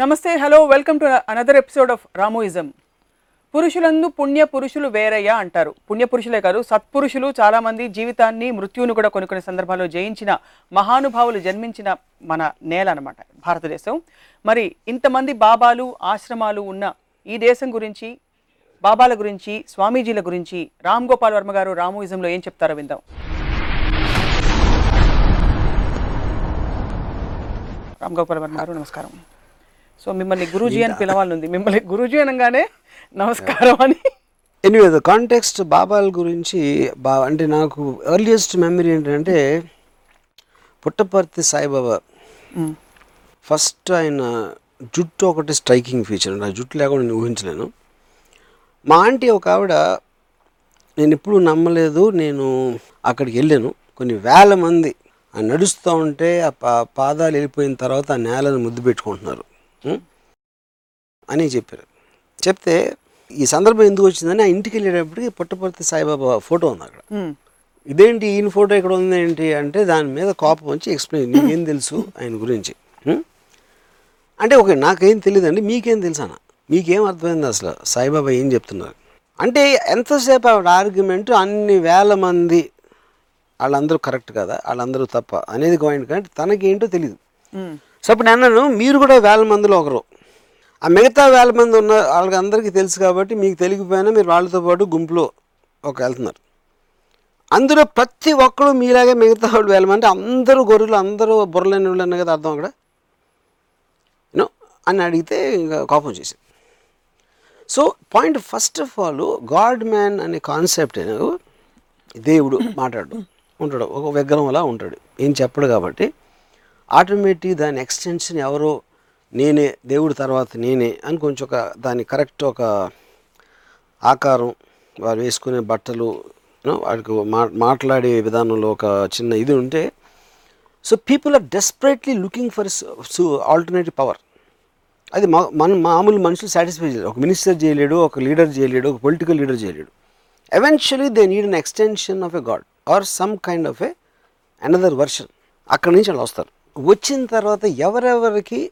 నమస్తే hello welcome to another episode of Ramuism. పురుషులందు పుణ్య పురుషులు వేరయ్యా అంటారు. పుణ్య పురుషులే కాదు సత్పురుషులు చాలామంది జీవితాన్ని మృత్యువును కూడా కొన్ని కొన్ని సందర్భాల్లో జయించిన మహానుభావులు జన్మించిన మన నేల అనమాట భారతదేశం. మరి ఇంతమంది బాబాలు ఆశ్రమాలు ఉన్న ఈ దేశం గురించి బాబాల గురించి స్వామీజీల గురించి రామ్ గోపాల్ వర్మ గారు రామోయిజంలో ఏం చెప్తారో విందాం. రామ్ గోపాల్ వర్మ గారు నమస్కారం. సో మిమ్మల్ని గురూజీ అని పిలవాలనుంది. మిమ్మల్ని గురూజీ అనగానే నమస్కారం అని. ఎనీవే ద కాంటెక్స్ట్ బాబాల గురించి బా అంటే నాకు ఎర్లియస్ట్ మెమరీ ఏంటంటే పుట్టపర్తి సాయిబాబా. ఫస్ట్ ఆయన జుట్టు ఒకటి స్ట్రైకింగ్ ఫీచర్ ఆ జుట్టు లేకుండా నేను ఊహించలేను. మా ఆంటీ ఒక ఆవిడ నేను ఎప్పుడూ నమ్మలేదు నేను అక్కడికి వెళ్ళాను. కొన్ని వేల మంది నడుస్తూ ఉంటే ఆ పా- పాదాలు వెళ్ళిపోయిన తర్వాత ఆ నేలను ముద్దు పెట్టుకుంటున్నారు? అని చెప్పారు. చెప్తే ఈ సందర్భం ఎందుకు వచ్చిందని ఆ ఇంటికి వెళ్ళేటప్పటికి పుట్టపర్తి సాయిబాబా ఫోటో ఉంది అక్కడ. ఇదేంటి ఈయన ఫోటో ఇక్కడ ఉంది ఏంటి అంటే దాని మీద కోపం వచ్చి ఎక్స్ప్లెయిన్ నీకేం తెలుసు ఆయన గురించి? అంటే ఓకే నాకేం తెలియదండి మీకేం తెలుసా అన్న. మీకేం అర్థమైంది అసలు? సాయిబాబా ఏం చెప్తున్నారు? అంటే ఎంతసేపు ఆవిడ ఆర్గ్యుమెంట్ అన్ని వేల మంది వాళ్ళందరూ కరెక్ట్ కదా? వాళ్ళందరూ తప్ప అనేది పాయింట్ కానీ తనకేంటో తెలియదు. సో అప్పుడు అన్నాను మీరు కూడా వేల మందిలో ఒకరు. ఆ మిగతా వేల మంది ఉన్న వాళ్ళకి అందరికీ తెలుసు కాబట్టి మీకు తెలియకపోయినా మీరు వాళ్ళతో పాటు గుంపులో ఒక వెళ్తున్నారు. అందులో ప్రతి ఒక్కరు మీలాగే మిగతా వాళ్ళు వేల మంది అందరూ గొర్రెలు అందరూ బుర్రలేని వాళ్ళు అన్న కదా అర్థం అక్కడ? నో? అని అడిగితే ఇంకా కోపం చేసి so point first of all god man అనే కాన్సెప్ట్ దేవుడు మాట్లాడు ఉంటాడు. ఒక విగ్రహం అలా ఉంటాడు. ఏం చెప్పడు కాబట్టి. ఆటోమేటిక్ దాని ఎక్స్టెన్షన్ ఎవరో నేనే దేవుడి తర్వాత నేనే అని కొంచెం ఒక దాని కరెక్ట్ ఒక ఆకారం వారు వేసుకునే బట్టలు వాడికి మా మాట్లాడే విధానంలో ఒక చిన్న ఇది ఉంటే so people are desperately looking for alternative power. అది మా మన మామూలు మనుషులు సాటిస్ఫై చేయలేడు ఒక మినిస్టర్ చేయలేడు ఒక లీడర్ చేయలేడు ఒక పొలిటికల్ లీడర్ చేయలేడు. Eventually they need an extension of a god or some kind of a another version అక్కడి నుంచి వాళ్ళు వస్తారు. వచ్చిన తర్వాత ఎవరెవరికి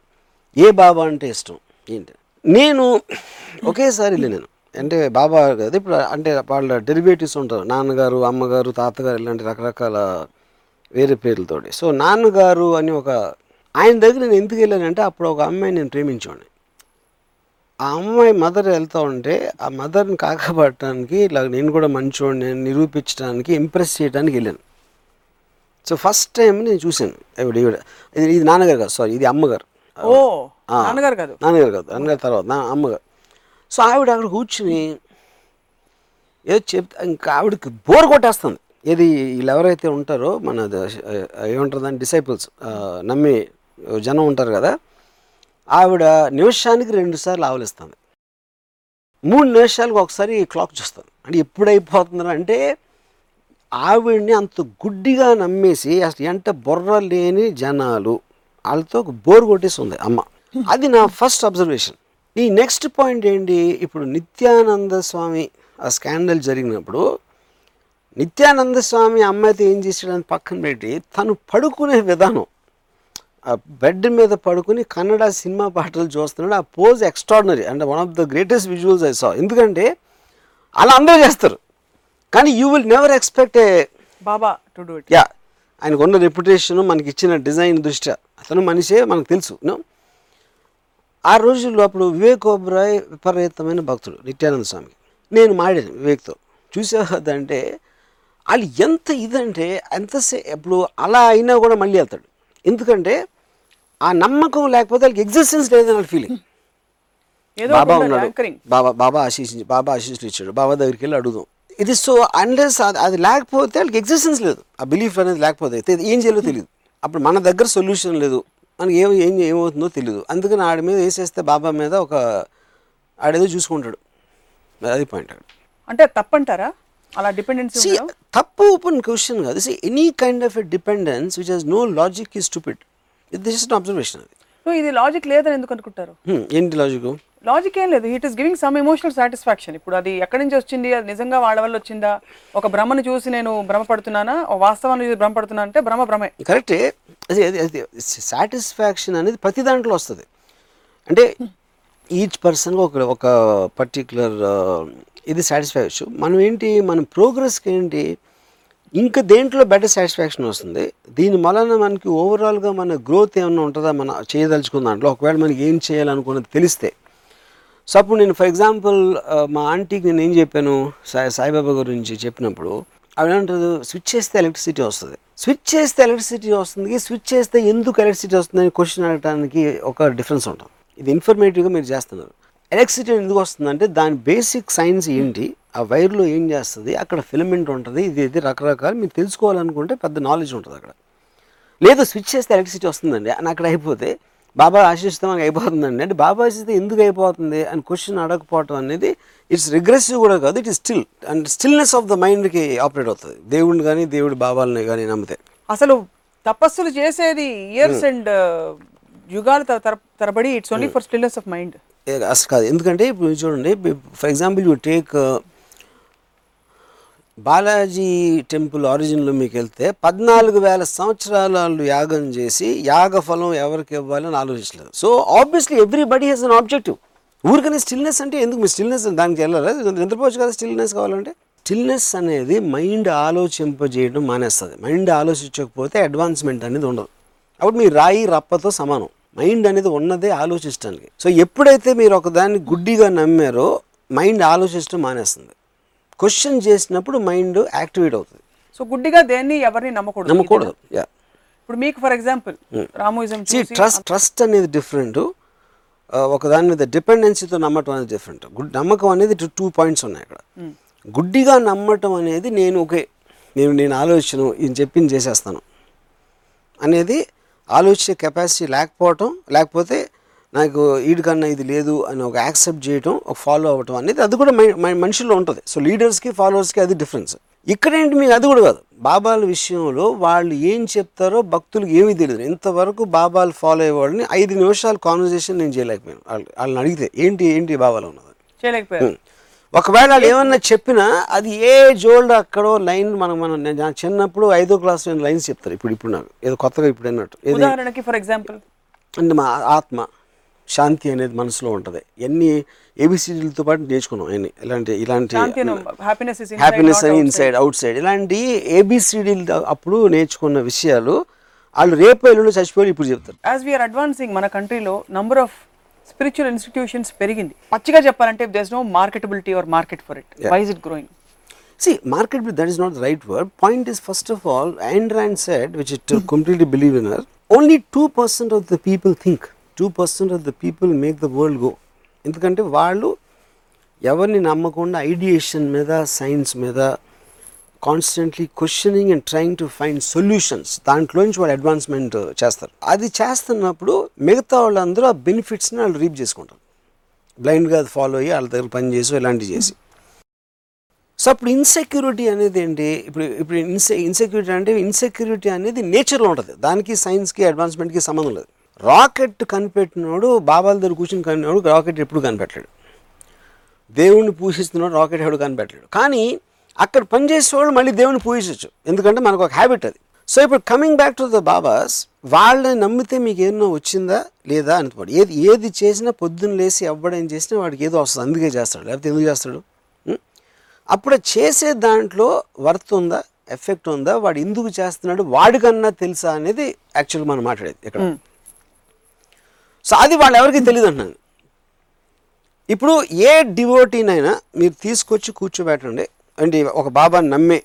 ఏ బాబా అంటే ఇష్టం? ఏంటి? నేను ఒకేసారి వెళ్ళినాను అంటే బాబా కదా ఇప్పుడు అంటే వాళ్ళ డెరివేటివ్స్ ఉంటారు. నాన్నగారు అమ్మగారు తాతగారు ఇలాంటి రకరకాల వేరే పేర్లతోటి. సో నాన్నగారు అని ఒక ఆయన దగ్గర నేను ఎందుకు వెళ్ళానంటే అప్పుడు ఒక అమ్మాయి నేను ప్రేమించాను ఆ అమ్మాయి మదర్ వెళ్తూ ఉంటే ఆ మదర్ని కాకపడటానికి ఇలా నేను కూడా మంచోడిని నిరూపించడానికి ఇంప్రెస్ చేయడానికి వెళ్ళాను. సో ఫస్ట్ టైం నేను చూశాను. ఈవిడ ఈవిడ. ఇది ఇది నాన్నగారు కాదు సారీ ఇది అమ్మగారు. ఓ. నాన్నగారు కాదు. నాన్నగారు కాదు నాన్నగారు తర్వాత నా అమ్మగారు. సో ఆవిడ అక్కడ కూర్చుని ఏదో చెప్తే ఇంకా ఆవిడకి బోర్ కొట్టేస్తుంది. ఏది వీళ్ళు ఎవరైతే ఉంటారో మన ద- ఏమంటారు దాని డిసైపుల్స్ నమ్మి జనం ఉంటారు కదా ఆవిడ నిమిషానికి రెండు సార్లు ఆవలిస్తుంది. మూడు నిమిషాలకు ఒకసారి క్లాక్ చూస్తుంది. అంటే ఎప్పుడు అయిపోతుందో అంటే ఆవిడ్ని అంత గుడ్డిగా నమ్మేసి అసలు ఎంట బొర్ర లేని జనాలు. వాళ్ళతో బోర్ కొట్టేస్తుంది అమ్మ. అది నా ఫస్ట్ అబ్జర్వేషన్. ఈ నెక్స్ట్ పాయింట్ ఏంటి? ఇప్పుడు నిత్యానంద స్వామి ఆ స్కాండల్ జరిగినప్పుడు నిత్యానంద స్వామి అమ్మాయితో ఏం చేసాడని పక్కన పెట్టి తను పడుకునే విధానం. ఆ బెడ్ మీద పడుకుని కన్నడ సినిమా పాటలు చూస్తున్నాడు. ఆ పోజ్ ఎక్స్ట్రాడినరీ అంటే one of the greatest visuals I saw. ఎందుకంటే అలా అందరూ చేస్తారు. కానీ you will never expect a baba to do it yeah ఆయనకు ఉన్న రెప్యుటేషన్ మనకి ఇచ్చిన డిజైన్ దృష్ట్యా. అతను మనిషే మనకు తెలుసు ఆ రోజుల్లో అప్పుడు వివేక్ ఓబ్రాయ్ విపరీతమైన భక్తుడు నిత్యానంద స్వామి నేను మాడాను వివేక్తో. చూసేదంటే వాళ్ళు ఎంత ఇదంటే ఎంతసే ఇప్పుడు అలా అయినా కూడా మళ్ళీ వెళ్తాడు. ఎందుకంటే ఆ నమ్మకం లేకపోతే వాళ్ళకి ఎగ్జిస్టెన్స్ లేదని వాళ్ళ ఫీలింగ్ ఏదో బాబా ఉన్నాడు. బాబా బాబా ఆశీస్ బాబా ఆశీస్సులు ఇచ్చాడు. బాబా దగ్గరికి వెళ్ళి అడుగుదాం. ఇది సో అన్లెస్ అది లేకపోతే వాళ్ళకి ఎగ్జిస్టెన్స్ లేదు. ఆ బిలీఫ్ అనేది లేకపోతే అయితే ఏం చేయాలో తెలియదు అప్పుడు మన దగ్గర సొల్యూషన్ లేదు. మనకి ఏం ఏం ఏమవుతుందో తెలియదు అందుకని ఆడి మీద వేసేస్తే బాబా మీద ఒక ఆడేదో చూసుకుంటాడు. అది పాయింట్ అక్కడ అంటే తప్పంటారా? అలా డిపెండెన్సీ తప్పు ఓపెన్ క్వశ్చన్ కాదు. See any kind of a dependence which has no logic ఈ స్టూపిడ్ దిస్ ఇస్ అబ్జర్వేషన్ అది ఇది లాజిక్ లేదని ఎందుకు అనుకుంటారు? Hmm, ఏంటి లాజిక్ లాజిక్ ఏం లేదు. It is giving some emotional satisfaction ఇప్పుడు అది ఎక్కడి నుంచి వచ్చింది? అది నిజంగా వాళ్ళ వల్ల వచ్చిందా? ఒక భ్రమను చూసి నేను భ్రమపడుతున్నానా? ఒక వాస్తవాన్ని చూసి భ్రమపడుతున్నా అంటే భ్రమ భ్రమే. కరెక్టే అది అది సాటిస్ఫాక్షన్ అనేది ప్రతి దాంట్లో వస్తుంది. అంటే ఈచ్ పర్సన్గా ఒక ఒక పర్టిక్యులర్ ఇది సాటిస్ఫాక్షన్ మనం ఏంటి మన ప్రోగ్రెస్కి ఏంటి ఇంకా దేంట్లో బెటర్ సాటిస్ఫాక్షన్ వస్తుంది? దీని వలన మనకి ఓవరాల్గా మన గ్రోత్ ఏమైనా ఉంటుందా? మన చేయదలుచుకున్న దాంట్లో? ఒకవేళ మనకి ఏం చేయాలనుకున్నది తెలిస్తే. సో అప్పుడు నేను ఫర్ ఎగ్జాంపుల్ uh, మా ఆంటీకి నేను ఏం చెప్పాను? సాయి సాయిబాబా గురించి చెప్పినప్పుడు ఆవిడ ఏమంటారు స్విచ్ చేస్తే ఎలక్ట్రిసిటీ వస్తుంది. స్విచ్ చేస్తే ఎలక్ట్రిసిటీ వస్తుంది. స్విచ్ చేస్తే ఎందుకు ఎలక్ట్రిసిటీ వస్తుంది? అని క్వశ్చన్ అడగడానికి ఒక డిఫరెన్స్ ఉంటుంది. ఇది ఇన్ఫర్మేటివ్గా మీరు చేస్తున్నారు. ఎలక్ట్రిసిటీ ఎందుకు వస్తుందంటే దాని బేసిక్ సైన్స్ ఏంటి? ఆ వైర్లో ఏం చేస్తుంది? అక్కడ ఫిలమెంట్ ఉంటుంది. ఇది ఇది రకరకాలు మీరు తెలుసుకోవాలనుకుంటే పెద్ద నాలెడ్జ్ ఉంటుంది అక్కడ. లేదు స్విచ్ చేస్తే ఎలక్ట్రిసిటీ వస్తుందండి. అని అక్కడ అయిపోతే బాబా ఆశిస్తే మనకి అయిపోతుందండి. అంటే బాబా ఆశిస్తే ఎందుకు అయిపోతుంది అని క్వశ్చన్ అడగకపోవటం అనేది ఇట్స్ రిగ్రెసివ్ కూడా కాదు it is still and stillness of the మైండ్కి ఆపరేట్ అవుతుంది. దేవుడిని కానీ దేవుడి బాబాలని కానీ నమ్మితే. అసలు తపస్సులు చేసేది ఇయర్స్ అండ్ యుగాల తర- తర- తరబడి it's only for stillness of mind అసలు కాదు. ఎందుకంటే ఇప్పుడు చూడండి for example you take Balaji temple ఆరిజిన్లో మీకు వెళ్తే పద్నాలుగు వేల సంవత్సరాలు యాగం చేసి యాగ ఫలం ఎవరికి ఇవ్వాలని ఆలోచించలేదు. So obviously everybody has an objective ఊరికనే స్టిల్నెస్ అంటే ఎందుకు? మీ స్టిల్నెస్ దానికి వెళ్ళాలి? నిద్రపోవచ్చు కదా స్టిల్నెస్ కావాలంటే? స్టిల్నెస్ అనేది మైండ్ ఆలోచింపజేయడం మానేస్తుంది. మైండ్ ఆలోచించకపోతే అడ్వాన్స్మెంట్ అనేది ఉండదు. అప్పుడు మీ రాయి రప్పతో సమానం. మైండ్ అనేది ఉన్నదే ఆలోచించడానికి సో ఎప్పుడైతే మీరు ఒకదాన్ని గుడ్డిగా నమ్మారో మైండ్ ఆలోచించడం మానేస్తుంది. క్వశ్చన్ చేసినప్పుడు మైండ్ యాక్టివేట్ అవుతుంది. సో గుడ్డిగా దేన్ని ఎవరిని నమ్మకూడదు? నమ్మకూడదు. యా ఇప్పుడు మీకు for example Ramuism see trust trust అనేది డిఫరెంట్ ఒక దాని మీద డిపెండెన్సీతో నమ్మటం అనేది డిఫరెంట్ గుడ్ నమ్మకం అనేది టూ పాయింట్స్ ఉన్నాయి ఇక్కడ గుడ్డిగా నమ్మటం అనేది నేను ఓకే నేను నేను ఆలోచన ఈయన చెప్పింది చేసేస్తాను. అనేది ఆలోచించే కెపాసిటీ లేకపోవటం లేకపోతే నాకు వీడికన్నా ఇది లేదు అని ఒక యాక్సెప్ట్ చేయటం ఒక ఫాలో అవ్వటం అనేది అది కూడా మై- మై- మనుషుల్లో ఉంటుంది. సో లీడర్స్కి ఫాలోవర్స్కి అది డిఫరెన్స్. ఇక్కడ ఏంటి మీకు అది కూడా కాదు. బాబాల విషయంలో వాళ్ళు ఏం చెప్తారో భక్తులకు ఏమీ తెలియదు. ఇంతవరకు బాబాలు ఫాలో అయ్యేవాడిని ఐదు నిమిషాలు కాన్వర్జేషన్ నేను చేయలేకపోయాను. వాళ్ళు వాళ్ళని అడిగితే ఏంటి ఏంటి బాబాలో ఉన్నది? చేయలేకపోయారు. ఒకవేళ వాళ్ళు ఏమన్నా చెప్పినా అది ఏ జోల్డ్ అక్కడో లైన్ మనం మనం నేను చిన్నప్పుడు ఐదో క్లాస్ లైన్స్ చెప్తారు. ఇప్పుడు ఇప్పుడు నాకు. ఏదో కొత్తగా ఇప్పుడు అన్నట్టు. For example. అంటే మా ఆత్మ. శాంతి అనేది మనసులో ఉంటుంది. ఎన్ని ఏబిసిడీలతో పాటు నేర్చుకున్నాం అన్ని ఇలాంటి ఇలాంటి హ్యాపీనెస్ అని ఇన్సైడ్ అవుట్ సైడ్ ఇలాంటి ఏబిసిడీలు అప్పుడు నేర్చుకున్న విషయాలు వాళ్ళు రేపు ఎల్లుండి చచ్చిపోయి ఇప్పుడు చెప్తారు. యాజ్ వీఆర్ అడ్వాన్సింగ్ మన కంట్రీలో నంబర్ ఆఫ్ స్పిరిచువల్ ఇన్స్టిట్యూషన్స్ పెరిగింది. పచ్చిగా చెప్పాలంటే there's no marketability or market for it why is it growing See, market, that is not the right word. Point is, first of all, Ayn Rand said, which I completely believe in her, only 2% of the people think. Two percent of the people make the world go ఎందుకంటే వాళ్ళు ఎవరిని నమ్మకుండా ideation మీద science మీద constantly questioning and trying to find solutions దాంట్లోంచి వాళ్ళు advancement చేస్తారు. అది చేస్తున్నప్పుడు మిగతా వాళ్ళందరూ ఆ బెనిఫిట్స్ని వాళ్ళు రీప్ చేసుకుంటారు. బ్లైండ్గా అది ఫాలో అయ్యి వాళ్ళ దగ్గర పని చేసి ఇలాంటివి చేసి. సో అప్పుడు ఇన్సెక్యూరిటీ అనేది ఏంటి? ఇప్పుడు ఇప్పుడు ఇన్సె ఇన్సెక్యూరిటీ అంటే ఇన్సెక్యూరిటీ అనేది నేచర్లో ఉంటుంది. దానికి సైన్స్కి అడ్వాన్స్మెంట్కి సంబంధం లేదు. రాకెట్ కనిపెట్టినోడు బాబాల దగ్గర కూర్చుని కనిపినోడు రాకెట్ ఎప్పుడు కనిపెట్టలేడు. దేవుణ్ణి పూజిస్తున్నాడు రాకెట్ ఎవడు కనిపెట్టలేడు. కానీ అక్కడ పనిచేసేవాళ్ళు మళ్ళీ దేవుని పూజించవచ్చు ఎందుకంటే మనకు ఒక హ్యాబిట్ అది. సో ఇప్పుడు coming back to the babas వాళ్ళని నమ్మితే మీకు ఏమన్నా వచ్చిందా లేదా అని ఏది ఏది చేసినా పొద్దున్న లేసి అవ్వడం చేసినా వాడికి ఏదో వస్తుంది. అందుకే చేస్తాడు. లేకపోతే ఎందుకు చేస్తాడు? అప్పుడు చేసే దాంట్లో వర్త్ ఉందా? ఎఫెక్ట్ ఉందా? వాడు ఎందుకు చేస్తున్నాడు? వాడికన్నా తెలుసా అనేది యాక్చువల్గా మనం మాట్లాడేది ఇక్కడ సో అది వాళ్ళు ఎవరికి తెలియదు అంటున్నాను ఇప్పుడు ఏ డివోటీనైనా మీరు తీసుకొచ్చి కూర్చోబెట్టండి. అంటే ఒక బాబాని నమ్మే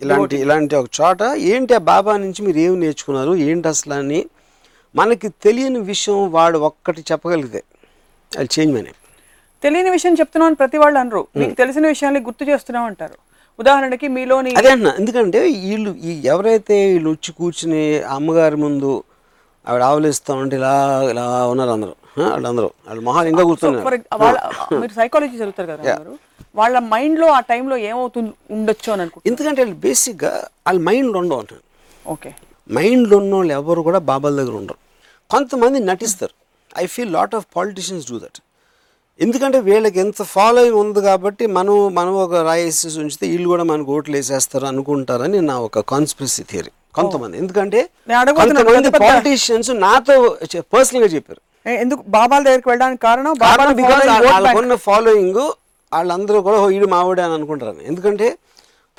ఇలాంటి ఇలాంటి ఒక చోట ఏంటి ఆ బాబా నుంచి మీరు ఏమి నేర్చుకున్నారు? ఏంటి అసలు అని మనకి తెలియని విషయం వాడు ఒక్కటి చెప్పగలిగితే. అది చేంజ్ మనీ తెలియని విషయం చెప్తున్నాం అని ప్రతి వాళ్ళు అనరు. మీకు తెలిసిన విషయాన్ని గుర్తు చేస్తున్నాం అంటారు ఉదాహరణకి మీలోని అదే అంటున్నా ఎందుకంటే వీళ్ళు ఈ ఎవరైతే వీళ్ళు వచ్చి కూర్చుని అమ్మగారి ముందు ఆవిడ ఆవలిస్తూ ఉంటే ఇలా ఇలా ఉన్నారు అందరూ. వాళ్ళందరూ. వాళ్ళ మొహాలు ఇంకా కూర్చున్నారు. వాళ్ళ మీరు సైకాలజీ చదువుతారు కదా వాళ్ళ మైండ్లో ఆ టైంలో ఏమవుతుంది ఉండొచ్చు అని అనుకుంటున్నారు? ఎందుకంటే వాళ్ళు బేసిక్గా వాళ్ళ మైండ్లో ఉండవు అంటారు. ఓకే మైండ్లో ఉన్న వాళ్ళు ఎవరు కూడా బాబాల దగ్గర ఉండరు. కొంతమంది నటిస్తారు. I feel lot of politicians do that ఎందుకంటే వీళ్ళకి ఎంత ఫాలోయింగ్ ఉంది కాబట్టి మనం మనం ఒక రాయేసి ఉంచితే వీళ్ళు కూడా మనకు ఓట్లు వేసేస్తారు అనుకుంటారని నా ఒక కాన్స్పిరసీ థియరీ కొంతమంది. ఎందుకంటే కొంతమంది పాలిటీషియన్స్ నాతో పర్సనల్గా చెప్పారు. ఏ- ఎందుకు బాబాల దగ్గరికి వెళ్ళడానికి కారణం. వాళ్ళకున్న ఫాలోయింగ్ వాళ్ళందరూ కూడా "ఓ, ఈడు మావిడే అని అనుకుంటారు ఎందుకంటే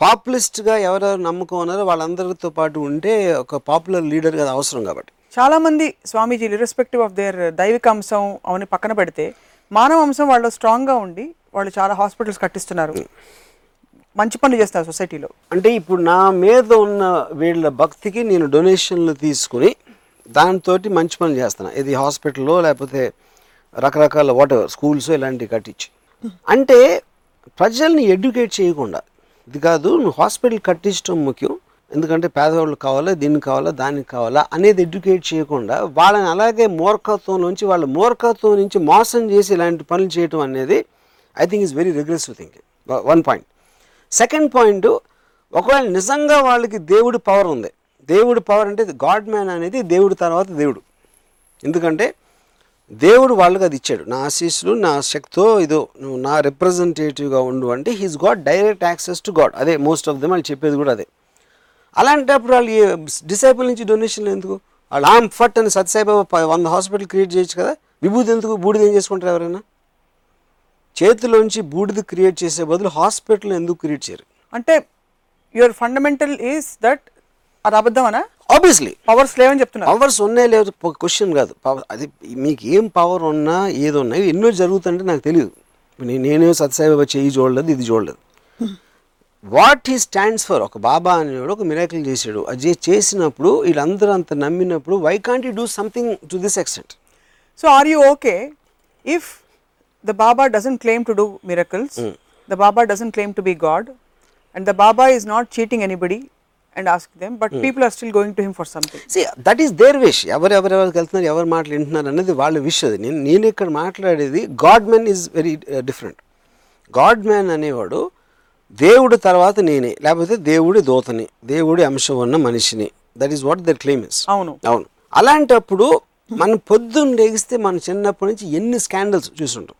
పాపులిస్ట్గా ఎవరెవరు నమ్మకం ఉన్నారో వాళ్ళందరితో పాటు ఉంటే ఒక పాపులర్ లీడర్గా అది అవసరం కాబట్టి. చాలా మంది స్వామీజీలు ఇర్రెస్పెక్టివ్ ఆఫ్ దేర్ దైవిక అంశం అవన్నీ పక్కన పెడితే మానవ అంశం వాళ్ళు స్ట్రాంగ్గా ఉండి వాళ్ళు చాలా హాస్పిటల్స్ కట్టిస్తున్నారు. మంచి పనులు చేస్తారు సొసైటీలో. అంటే ఇప్పుడు నా మీద ఉన్న వీళ్ళ భక్తికి నేను డొనేషన్లు తీసుకుని దాంతో మంచి పనులు చేస్తాను ఇది హాస్పిటల్లో లేకపోతే రకరకాల వాటర్ స్కూల్స్ ఇలాంటివి కట్టించి. అంటే ప్రజల్ని ఎడ్యుకేట్ చేయకుండా ఇది కాదు నువ్వు హాస్పిటల్ కట్టించడం ముఖ్యం. ఎందుకంటే పేదవాళ్ళు కావాలా దీనికి కావాలా దానికి కావాలా అనేది ఎడ్యుకేట్ చేయకుండా వాళ్ళని అలాగే మూర్ఖత్వంలోంచి వాళ్ళ మూర్ఖత్వం నుంచి మోసం చేసి ఇలాంటి పనులు చేయటం అనేది I think is very regressive thinking one point second point ఒకవేళ నిజంగా వాళ్ళకి దేవుడి పవర్ ఉంది. దేవుడి పవర్ అంటే గాడ్ మ్యాన్ అనేది దేవుడి తర్వాత దేవుడు. ఎందుకంటే దేవుడు వాళ్ళకి అది ఇచ్చాడు. నా ఆశీస్సులు నా శక్తితో ఇదో నువ్వు నా రిప్రజెంటేటివ్గా ఉండు అంటే he's god direct access to god అదే మోస్ట్ ఆఫ్ దెమ్ వాళ్ళు చెప్పేది కూడా అదే. అలాంటప్పుడు వాళ్ళు డిసైపుల్ నుంచి డొనేషన్లు ఎందుకు? వాళ్ళు ఆమ్ ఫట్ అని సత్యసాయిబాబా వంద హాస్పిటల్ క్రియేట్ చేయొచ్చు కదా? విభూతి ఎందుకు? బూడిద ఏం చేసుకుంటారు ఎవరైనా? చేతిలోంచి బూడిద క్రియేట్ చేసే బదులు హాస్పిటల్ ఎందుకు క్రియేట్ చేయరు? అంటే యువర్ ఫండమెంటల్ ఈస్ దట్ అది అబద్ధమనా? ఆబ్వియస్లీ పవర్స్ లేవని చెప్తున్నారు. పవర్స్ ఉన్నాయి లేదు క్వశ్చన్ కాదు. అది మీకు ఏం పవర్ ఉన్నా ఏదో ఉన్నా ఇవి ఎన్నో జరుగుతుంటే నాకు తెలియదు నేనే సత్యసాయిబాబా చెయ్యి చూడలేదు ఇది చూడలేదు వాట్ హీ స్టాండ్స్ ఫర్ ఒక బాబా అనేవాడు ఒక మిరాకిల్ చేశాడు. అది చేసినప్పుడు వీళ్ళందరూ అంత నమ్మినప్పుడు why can't you do something to this extent so are you okay if the baba doesn't claim to do miracles the baba doesn't claim to be god and the baba is not cheating anybody and ask them but people are still going to him for something see that is their wish ఎవరు ఎవరు ఎవరికి వెళ్తున్నారు ఎవరు మాటలు వింటున్నారు అనేది వాళ్ళ wish అది. నేను నేను ఇక్కడ మాట్లాడేది god man is very different god man అనేవాడు దేవుడు తర్వాత నేనే లేకపోతే దేవుడి దూతని దేవుడి అంశం ఉన్న మనిషిని. That is what their claim is అవును. అవును. అలాంటప్పుడు మనం పొద్దున్న లేగిస్తే మన చిన్నప్పటి నుంచి ఎన్ని స్కాండల్స్ చూసుంటాం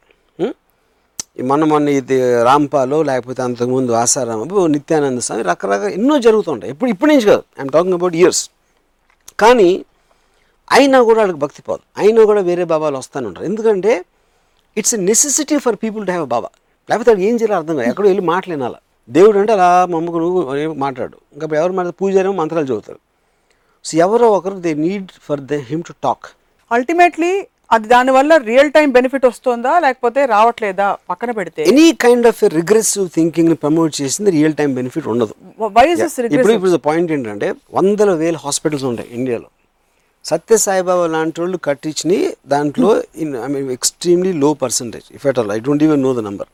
మొన్న మొన్న ఇది రాంపాలు లేకపోతే అంతకుముందు ఆసారామబు నిత్యానంద స్వామి రకరకాల ఎన్నో జరుగుతుంటాయి. ఇప్పుడు ఇప్పటి నుంచి కాదు. ఐఎమ్ టాకింగ్ అబౌట్ ఇయర్స్ కానీ అయినా కూడా వాళ్ళకి భక్తి పోదు. అయినా కూడా వేరే బాబాలు వస్తూనే ఉంటారు. ఎందుకంటే it's a necessity for people to have baba లేకపోతే వాడు ఏం చేయాలో అర్థం కాదు. ఎక్కడో వెళ్ళి మాటలేనాల దేవుడు అంటే అలా మమ్మకు నువ్వు మాట్లాడు. ఇంకా ఎవరు మాట పూజారేమో మంత్రాలు చదువుతారు. సో ఎవరో ఒకరు they need for the him to talk ultimately అది దానివల్ల రియల్ టైం బెనిఫిట్ వస్తుందా లేకపోతే రావట్లేదా పక్కన పెడితే? ఎనీ కైండ్ ఆఫ్ రిగ్రెసివ్ థింకింగ్ని ప్రమోట్ చేసింది రియల్ టైం బెనిఫిట్ ఉండదు. ఇప్పుడు ఇప్పుడు పాయింట్ ఏంటంటే వందల వేల హాస్పిటల్స్ ఉంటాయి ఇండియాలో. సత్య సాయిబాబా లాంటి వాళ్ళు కట్టించిన దాంట్లో in I mean extremely low percentage if at all I don't even know the number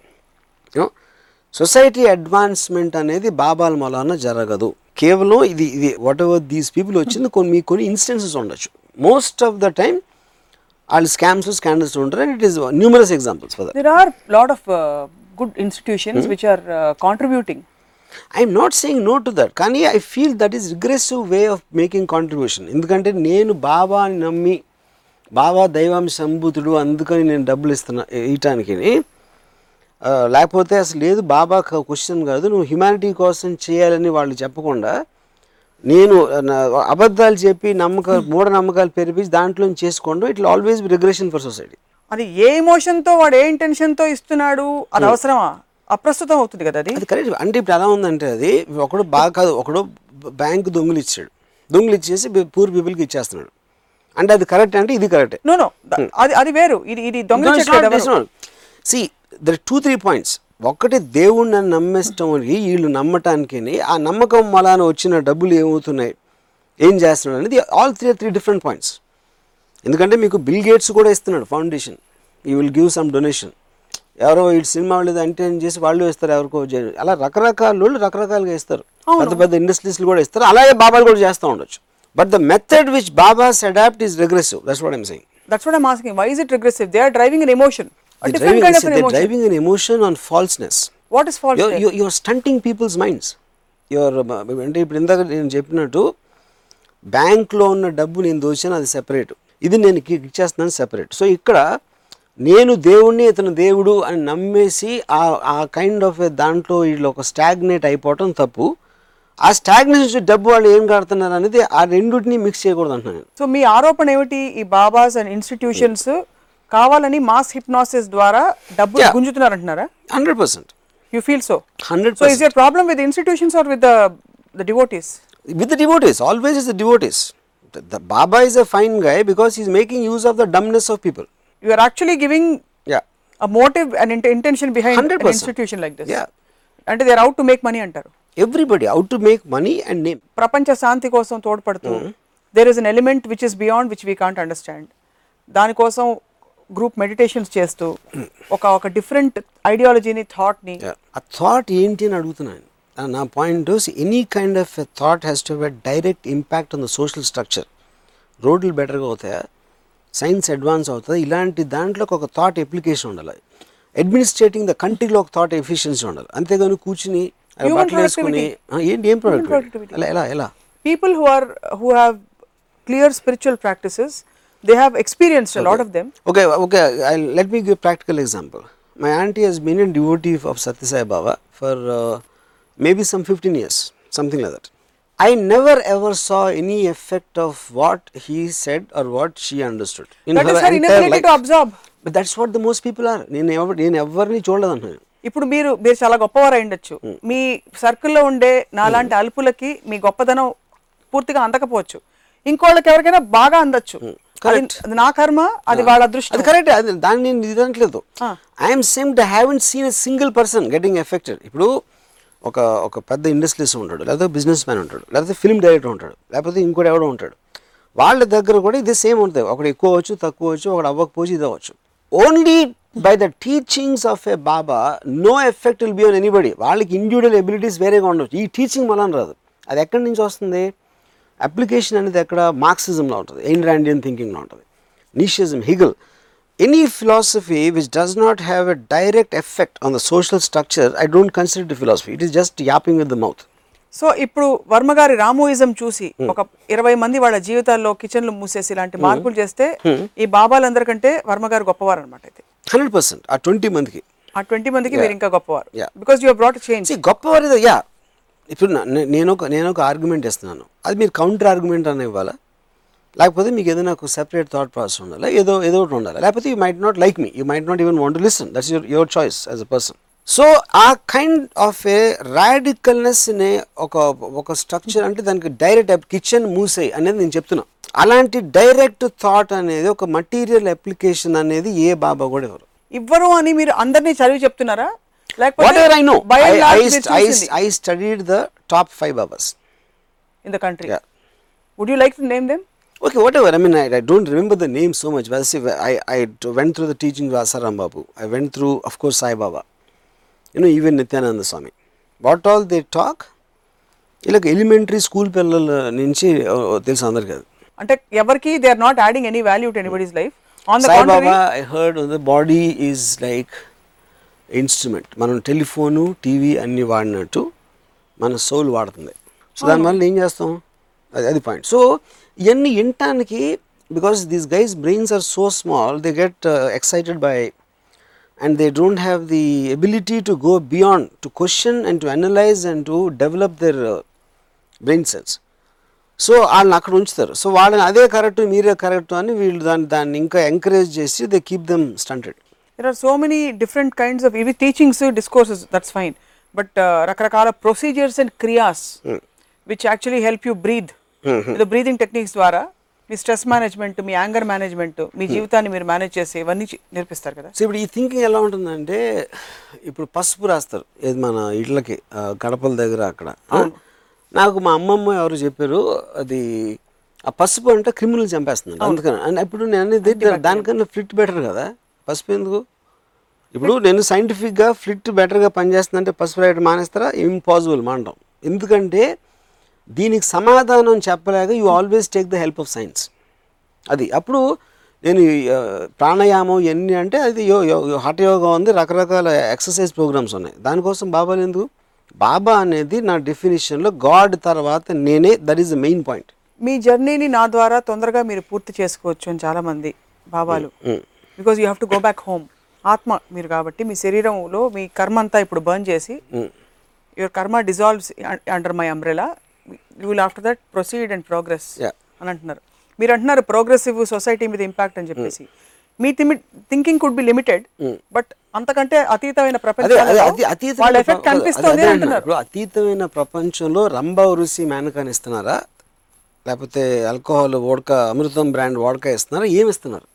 society advancement అనేది బాబాల మూలాన జరగదు. కేవలం ఇది ఇది వాట్ ఎవర్ దీస్ పీపుల్ వచ్చింది కొన్ని కొన్ని ఇన్స్టెన్సెస్ ఉండొచ్చు. మోస్ట్ ఆఫ్ ద టైం వాళ్ళు స్కామ్స్ స్కాండల్స్ ఉంటారు and it is numerous examples for that there are lot of uh, good institutions which are uh, contributing. I'm not saying no to that కానీ I feel that is regressive way of making contribution ఎందుకంటే నేను బాబాని నమ్మి బాబా దైవాంశ సంభూతుడు అందుకని నేను డబ్బులు ఇస్తున్నా ఇయటానికి ఆ, లేకపోతే అసలు లేదు బాబా క్వశ్చన్ కాదు నువ్వు హ్యుమానిటీ కోసం చేయాలని వాళ్ళు చెప్పకుండా నేను అబద్ధాలు చెప్పి నమ్మక మూఢ నమ్మకాలు పెరిపించి దాంట్లో చేసుకోండి. It always regression for society. అది ఏ emotion తో వాడు ఏ intention తో ఇస్తున్నాడు అది అవసరమా? అప్రస్తుతం అవుతుంది కదా అది? అది కరెక్ట్. అంటే ఇప్పుడు ఎలా ఉందంటే అది ఒకడు బాగా కాదు ఒకడు బ్యాంక్ దొంగలు ఇచ్చాడు. దొంగలు ఇచ్చేసి పూర్ పీపుల్కి ఇచ్చేస్తున్నాడు. అంటే అది కరెక్ట్ అంటే ఇది కరెక్టే. నో నో అది అది వేరు. ఇది ఇది దొంగ C there two three points ఒక్కటి దేవుణ్ణి నమ్మేస్తాం వీళ్ళు నమ్మటానికి ఆ నమ్మకం మలాన వచ్చిన డబ్బులు ఏమవుతున్నాయి ఏం చేస్తున్నాడు అనేది all three three different points ఎందుకంటే మీకు బిల్ గేట్స్ కూడా ఇస్తున్నాడు ఫౌండేషన్ ఈ విల్ గివ్ సమ్ డొనేషన్ ఎవరో ఈ సినిమా వాళ్ళు ఎంటర్టైన్ చేసి వాళ్ళు ఇస్తారు ఎవరికో అలా రకరకాల వాళ్ళు రకరకాలుగా ఇస్తారు. పెద్ద పెద్ద ఇండస్ట్రీస్లు కూడా ఇస్తారు. అలాగే బాబాలు కూడా చేస్తూ ఉండొచ్చు. But the method which babas adopt is regressive that's what I'm saying that's what I'm asking why is it regressive they are driving an emotion a different driving, kind of an they're emotion. driving an emotion on falseness. what is false You're, you're, you're stunting people's minds. You're, uh, అంటే ఇప్పుడు ఇందాక నేను చెప్పినట్టు బ్యాంక్లో ఉన్న డబ్బు నేను దోచాను అది సెపరేట్ ఇది నేను ఇచ్చేస్తున్నాను సెపరేట్ సో ఇక్కడ నేను దేవుణ్ణి ఇతను దేవుడు అని నమ్మేసి ఆ ఆ కైండ్ ఆఫ్ దాంట్లో వీళ్ళు ఒక స్టాగ్నేట్ అయిపోవటం తప్పు. ఆ స్టాగ్నేషన్ డబ్బు వాళ్ళు ఏం కడుతున్నారు అనేది ఆ రెండింటిని మిక్స్ చేయకూడదు అంటున్నాను నేను. సో మీ ఆరోపణ ఏమిటి? ఈ బాబాస్ అండ్ ఇన్స్టిట్యూషన్స్ కావాలని మాస్ హిప్నాసిస్ ద్వారా Yeah. గుంజుతున్నారు అంటున్నారా hundred percent you feel so hundred so is your problem with institutions or with the devotees with the devotees always is the devotees the, baba is a fine guy because he's making use of the dumbness of people you are actually giving yeah a motive and int- intention behind an 100%. institution like this Yeah. అంటే they are out to make money అంటారు everybody out to make money and name ప్రపంచ శాంతి కోసం తోడ్పడుతూ there is an element which is beyond which we can't understand దానికోసం group meditations చేస్తూ ఒక ఒక different ఐడియాలజీని థాట్ని. ఆ థాట్ ఏంటి అని అడుగుతున్నాను నా point any kind of thought has to have direct impact on the social structure రోడ్లు బెటర్గా అవుతాయా? సైన్స్ అడ్వాన్స్ అవుతుంది? ఇలాంటి దాంట్లో ఒక థాట్ అప్లికేషన్ ఉండాలి. అడ్మినిస్ట్రేటింగ్ ద కంట్రీలో ఒక థాట్ ఎఫిషియన్సీ ఉండాలి. అంతేగాని కూర్చుని బట్టలు వేసుకుని ఏంటి ఏం. ప్రొడక్ట్ ఎలా ఎలా ఎలా? People who are who have clear spiritual practices they have experienced lot of them Okay, okay. I'll, let me give a practical example. My auntie has been a devotee of Satya Sai Baba for uh, maybe some 15 years, something like that. I never ever saw any effect of what he said or what she understood. In that is her entire inability life. To observe But that's what the most people are. నేను ఎవరు నేను ఎవరిని చూడలేదంటున్నాను ఇప్పుడు మీరు మీరు చాలా గొప్పవారు ఉండొచ్చు మీ సర్కిల్లో ఉండే నాలాంటి అల్పులకి మీ గొప్పదనం పూర్తిగా అందకపోవచ్చు ఇంకోళ్ళకి ఎవరికైనా బాగా అందొచ్చు అది నా కర్మ అది వాళ్ళ అదృష్టం. అది కరెక్ట్ అది దాన్ని నేను ఇదనట్లేదు. I'm same to seen a single person getting affected ఇప్పుడు ఒక ఒక పెద్ద ఇండస్ట్రీస్ ఉంటాడు లేకపోతే బిజినెస్ మ్యాన్ ఉంటాడు లేకపోతే ఫిల్మ్ డైరెక్టర్ ఉంటాడు లేకపోతే ఇంకోటి ఎవడో ఉంటాడు. వాళ్ళ దగ్గర కూడా ఇది సేమ్ ఉంటుంది. ఒకడు ఎక్కువ అవ్వచ్చు తక్కువ అవ్వచ్చు ఒకడు అవ్వకపోవచ్చు ఇది అవ్వచ్చు. Only by the teachings of a baba no effect will be on anybody వాళ్ళకి ఇండివిజువల్ ఎబిలిటీస్ వేరేగా ఉండవచ్చు ఈ టీచింగ్ వలన రాదు. అది ఎక్కడి నుంచి వస్తుంది? అప్లికేషన్ అనేది ఎక్కడ మార్క్సిజంలో ఉంటుంది ఎయిన్ ర్యాండియన్ థింకింగ్లో ఉంటుంది. నిషిజం Hegel. Any philosophy which does not have a direct effect on the social structure I don't consider the philosophy it is just yapping with the mouth so ఇప్పుడు వర్మ గారి రామోయిజం చూసి ఒక ఇరవై మంది వాళ్ళ జీవితాల్లో కిచెన్లు మూసేసి ఇలాంటి మార్పులు చేస్తే ఈ బాబాలందరికంటే వర్మ గారు గొప్పవారు అనమాట అయితే. Hundred percent. ఆ ట్వంటీ మందికి. ఆ ట్వంటీ మందికి మీరు ఇంకా గొప్పవారు. బికాస్ యూ బ్రాట్ చేంజ్ గొప్పవారి యా ఇప్పుడు నే- నేను ఒక నేను ఒక ఆర్గ్యుమెంట్ ఇస్తున్నాను అది మీరు కౌంటర్ ఆర్గ్యుమెంట్ అని ఇవ్వాలా? లేకపోతే మీకు ఏదైనా ఒక సెపరేట్ థాట్ ప్రాసెస్ ఉండాలి? ఏదో ఏదో ఒకటి ఉండాలి? లేకపోతే you might not like me you might not even want listen that's your your choice as a person so uh kind of a radicalness నే ఒక ఒక స్ట్రక్చర్ అంటే దానికి డైరెక్ట్ కిచెన్ మూసే అనేది నేను చెప్తున్నా. అలాంటి డైరెక్ట్ థాట్ అనేది ఒక మటీరియల్ అప్లికేషన్ అనేది ఏ బాబా కూడా ఇవ్వరు ఇవ్వరు అని మీరు అందరినీ చదివి చెప్తున్నారా? Whatever I know, by and I, large I, మీరు st- I, చూసింది I studied the top five Babas. in the country. Yeah. Would you like to name them? Okay, whatever. I mean, I, I don't remember the name so much. But I, I went through the teaching of Asaram Babu. I went through, of course, Sai Baba. You know, even Nityananda Swami. What all they talk, ఇలా elementary school పిల్లల నుంచి uh, తెలుసు అందరికి అది అంటే ఎవరికి they are not adding any value to anybody's life on the Sai country Baba I heard the body is like instrument. మనం telephone TV అన్ని వాడినట్టు మన సోల్ వాడుతుంది. సో దానివల్ల ఏం చేస్తాం? అది అది పాయింట్. సో ఇవన్నీ వినటానికి because these guys brains are so small they get excited by and they don't have the ability to go beyond to question and to analyse and to develop their brain cells so వాళ్ళని అక్కడ ఉంచుతారు. So వాళ్ళని అదే correct మీరే correct అని వీళ్ళు దాన్ని దాన్ని ఇంకా ఎంకరేజ్ చేసి they keep them stunted there are so many different kinds of ఇవి teachings discourses that's fine but రకరకాల procedures and kriyas which actually help you breathe ఏదో బ్రీదింగ్ టెక్నిక్స్ ద్వారా మీ స్ట్రెస్ మేనేజ్మెంట్ మీ యాంగర్ మేనేజ్మెంట్ మీ జీవితాన్ని మీరు మేనేజ్ చేసి ఇవన్నీ నేర్పిస్తారు కదా. సో ఇప్పుడు ఈ థింకింగ్ ఎలా ఉంటుందంటే ఇప్పుడు పసుపు రాస్తారు ఏది మన ఇళ్ళకి గడపల దగ్గర అక్కడ? నాకు మా అమ్మమ్మ ఎవరు చెప్పారు అది ఆ పసుపు అంటే క్రిమినల్ చంపేస్తుంది అందుకని. ఇప్పుడు నేను అనేది దానికన్నా ఫ్లిట్ బెటర్ కదా. పసుపు ఎందుకు? ఇప్పుడు నేను సైంటిఫిక్గా ఫ్లిట్ బెటర్గా పనిచేస్తుందంటే పసుపు రాయడం మానేస్తారా? ఇంపాసిబుల్ మానడం. ఎందుకంటే దీనికి సమాధానం చెప్పలేక you always take the help of science అది. అప్పుడు నేను ప్రాణాయామం ఎన్ని అంటే అది యో హఠ యోగా ఉంది రకరకాల ఎక్సర్సైజ్ ప్రోగ్రామ్స్ ఉన్నాయి. దానికోసం బాబాలు ఎందుకు? బాబా అనేది నా డెఫినేషన్లో గాడ్ తర్వాత నేనే that is the main point మీ జర్నీని నా ద్వారా తొందరగా మీరు పూర్తి చేసుకోవచ్చు అని చాలా మంది బాబాలు. Because you have to go back home ఆత్మ మీరు కాబట్టి మీ శరీరంలో మీ కర్మ అంతా ఇప్పుడు బర్న్ చేసి your karma dissolves under my umbrella you will after that proceed and progress. అని అంటున్నారు. మీరు అంటున్నారు ప్రోగ్రెసివ్ సొసైటీ మీద ఇంపాక్ట్ అని చెప్పేసి. మీ thinking could be limited but అంతకంటే అతీతమైన అతి అతీతమైన ప్రపంచంలో రంభా రుసి మేనకాని ఇస్తున్నారా లేకపోతే ఆల్కహాల్ వోడ్కా అమృతం బ్రాండ్ వోడ్కా ఇస్తున్నారా ఏమి ఇస్తున్నారు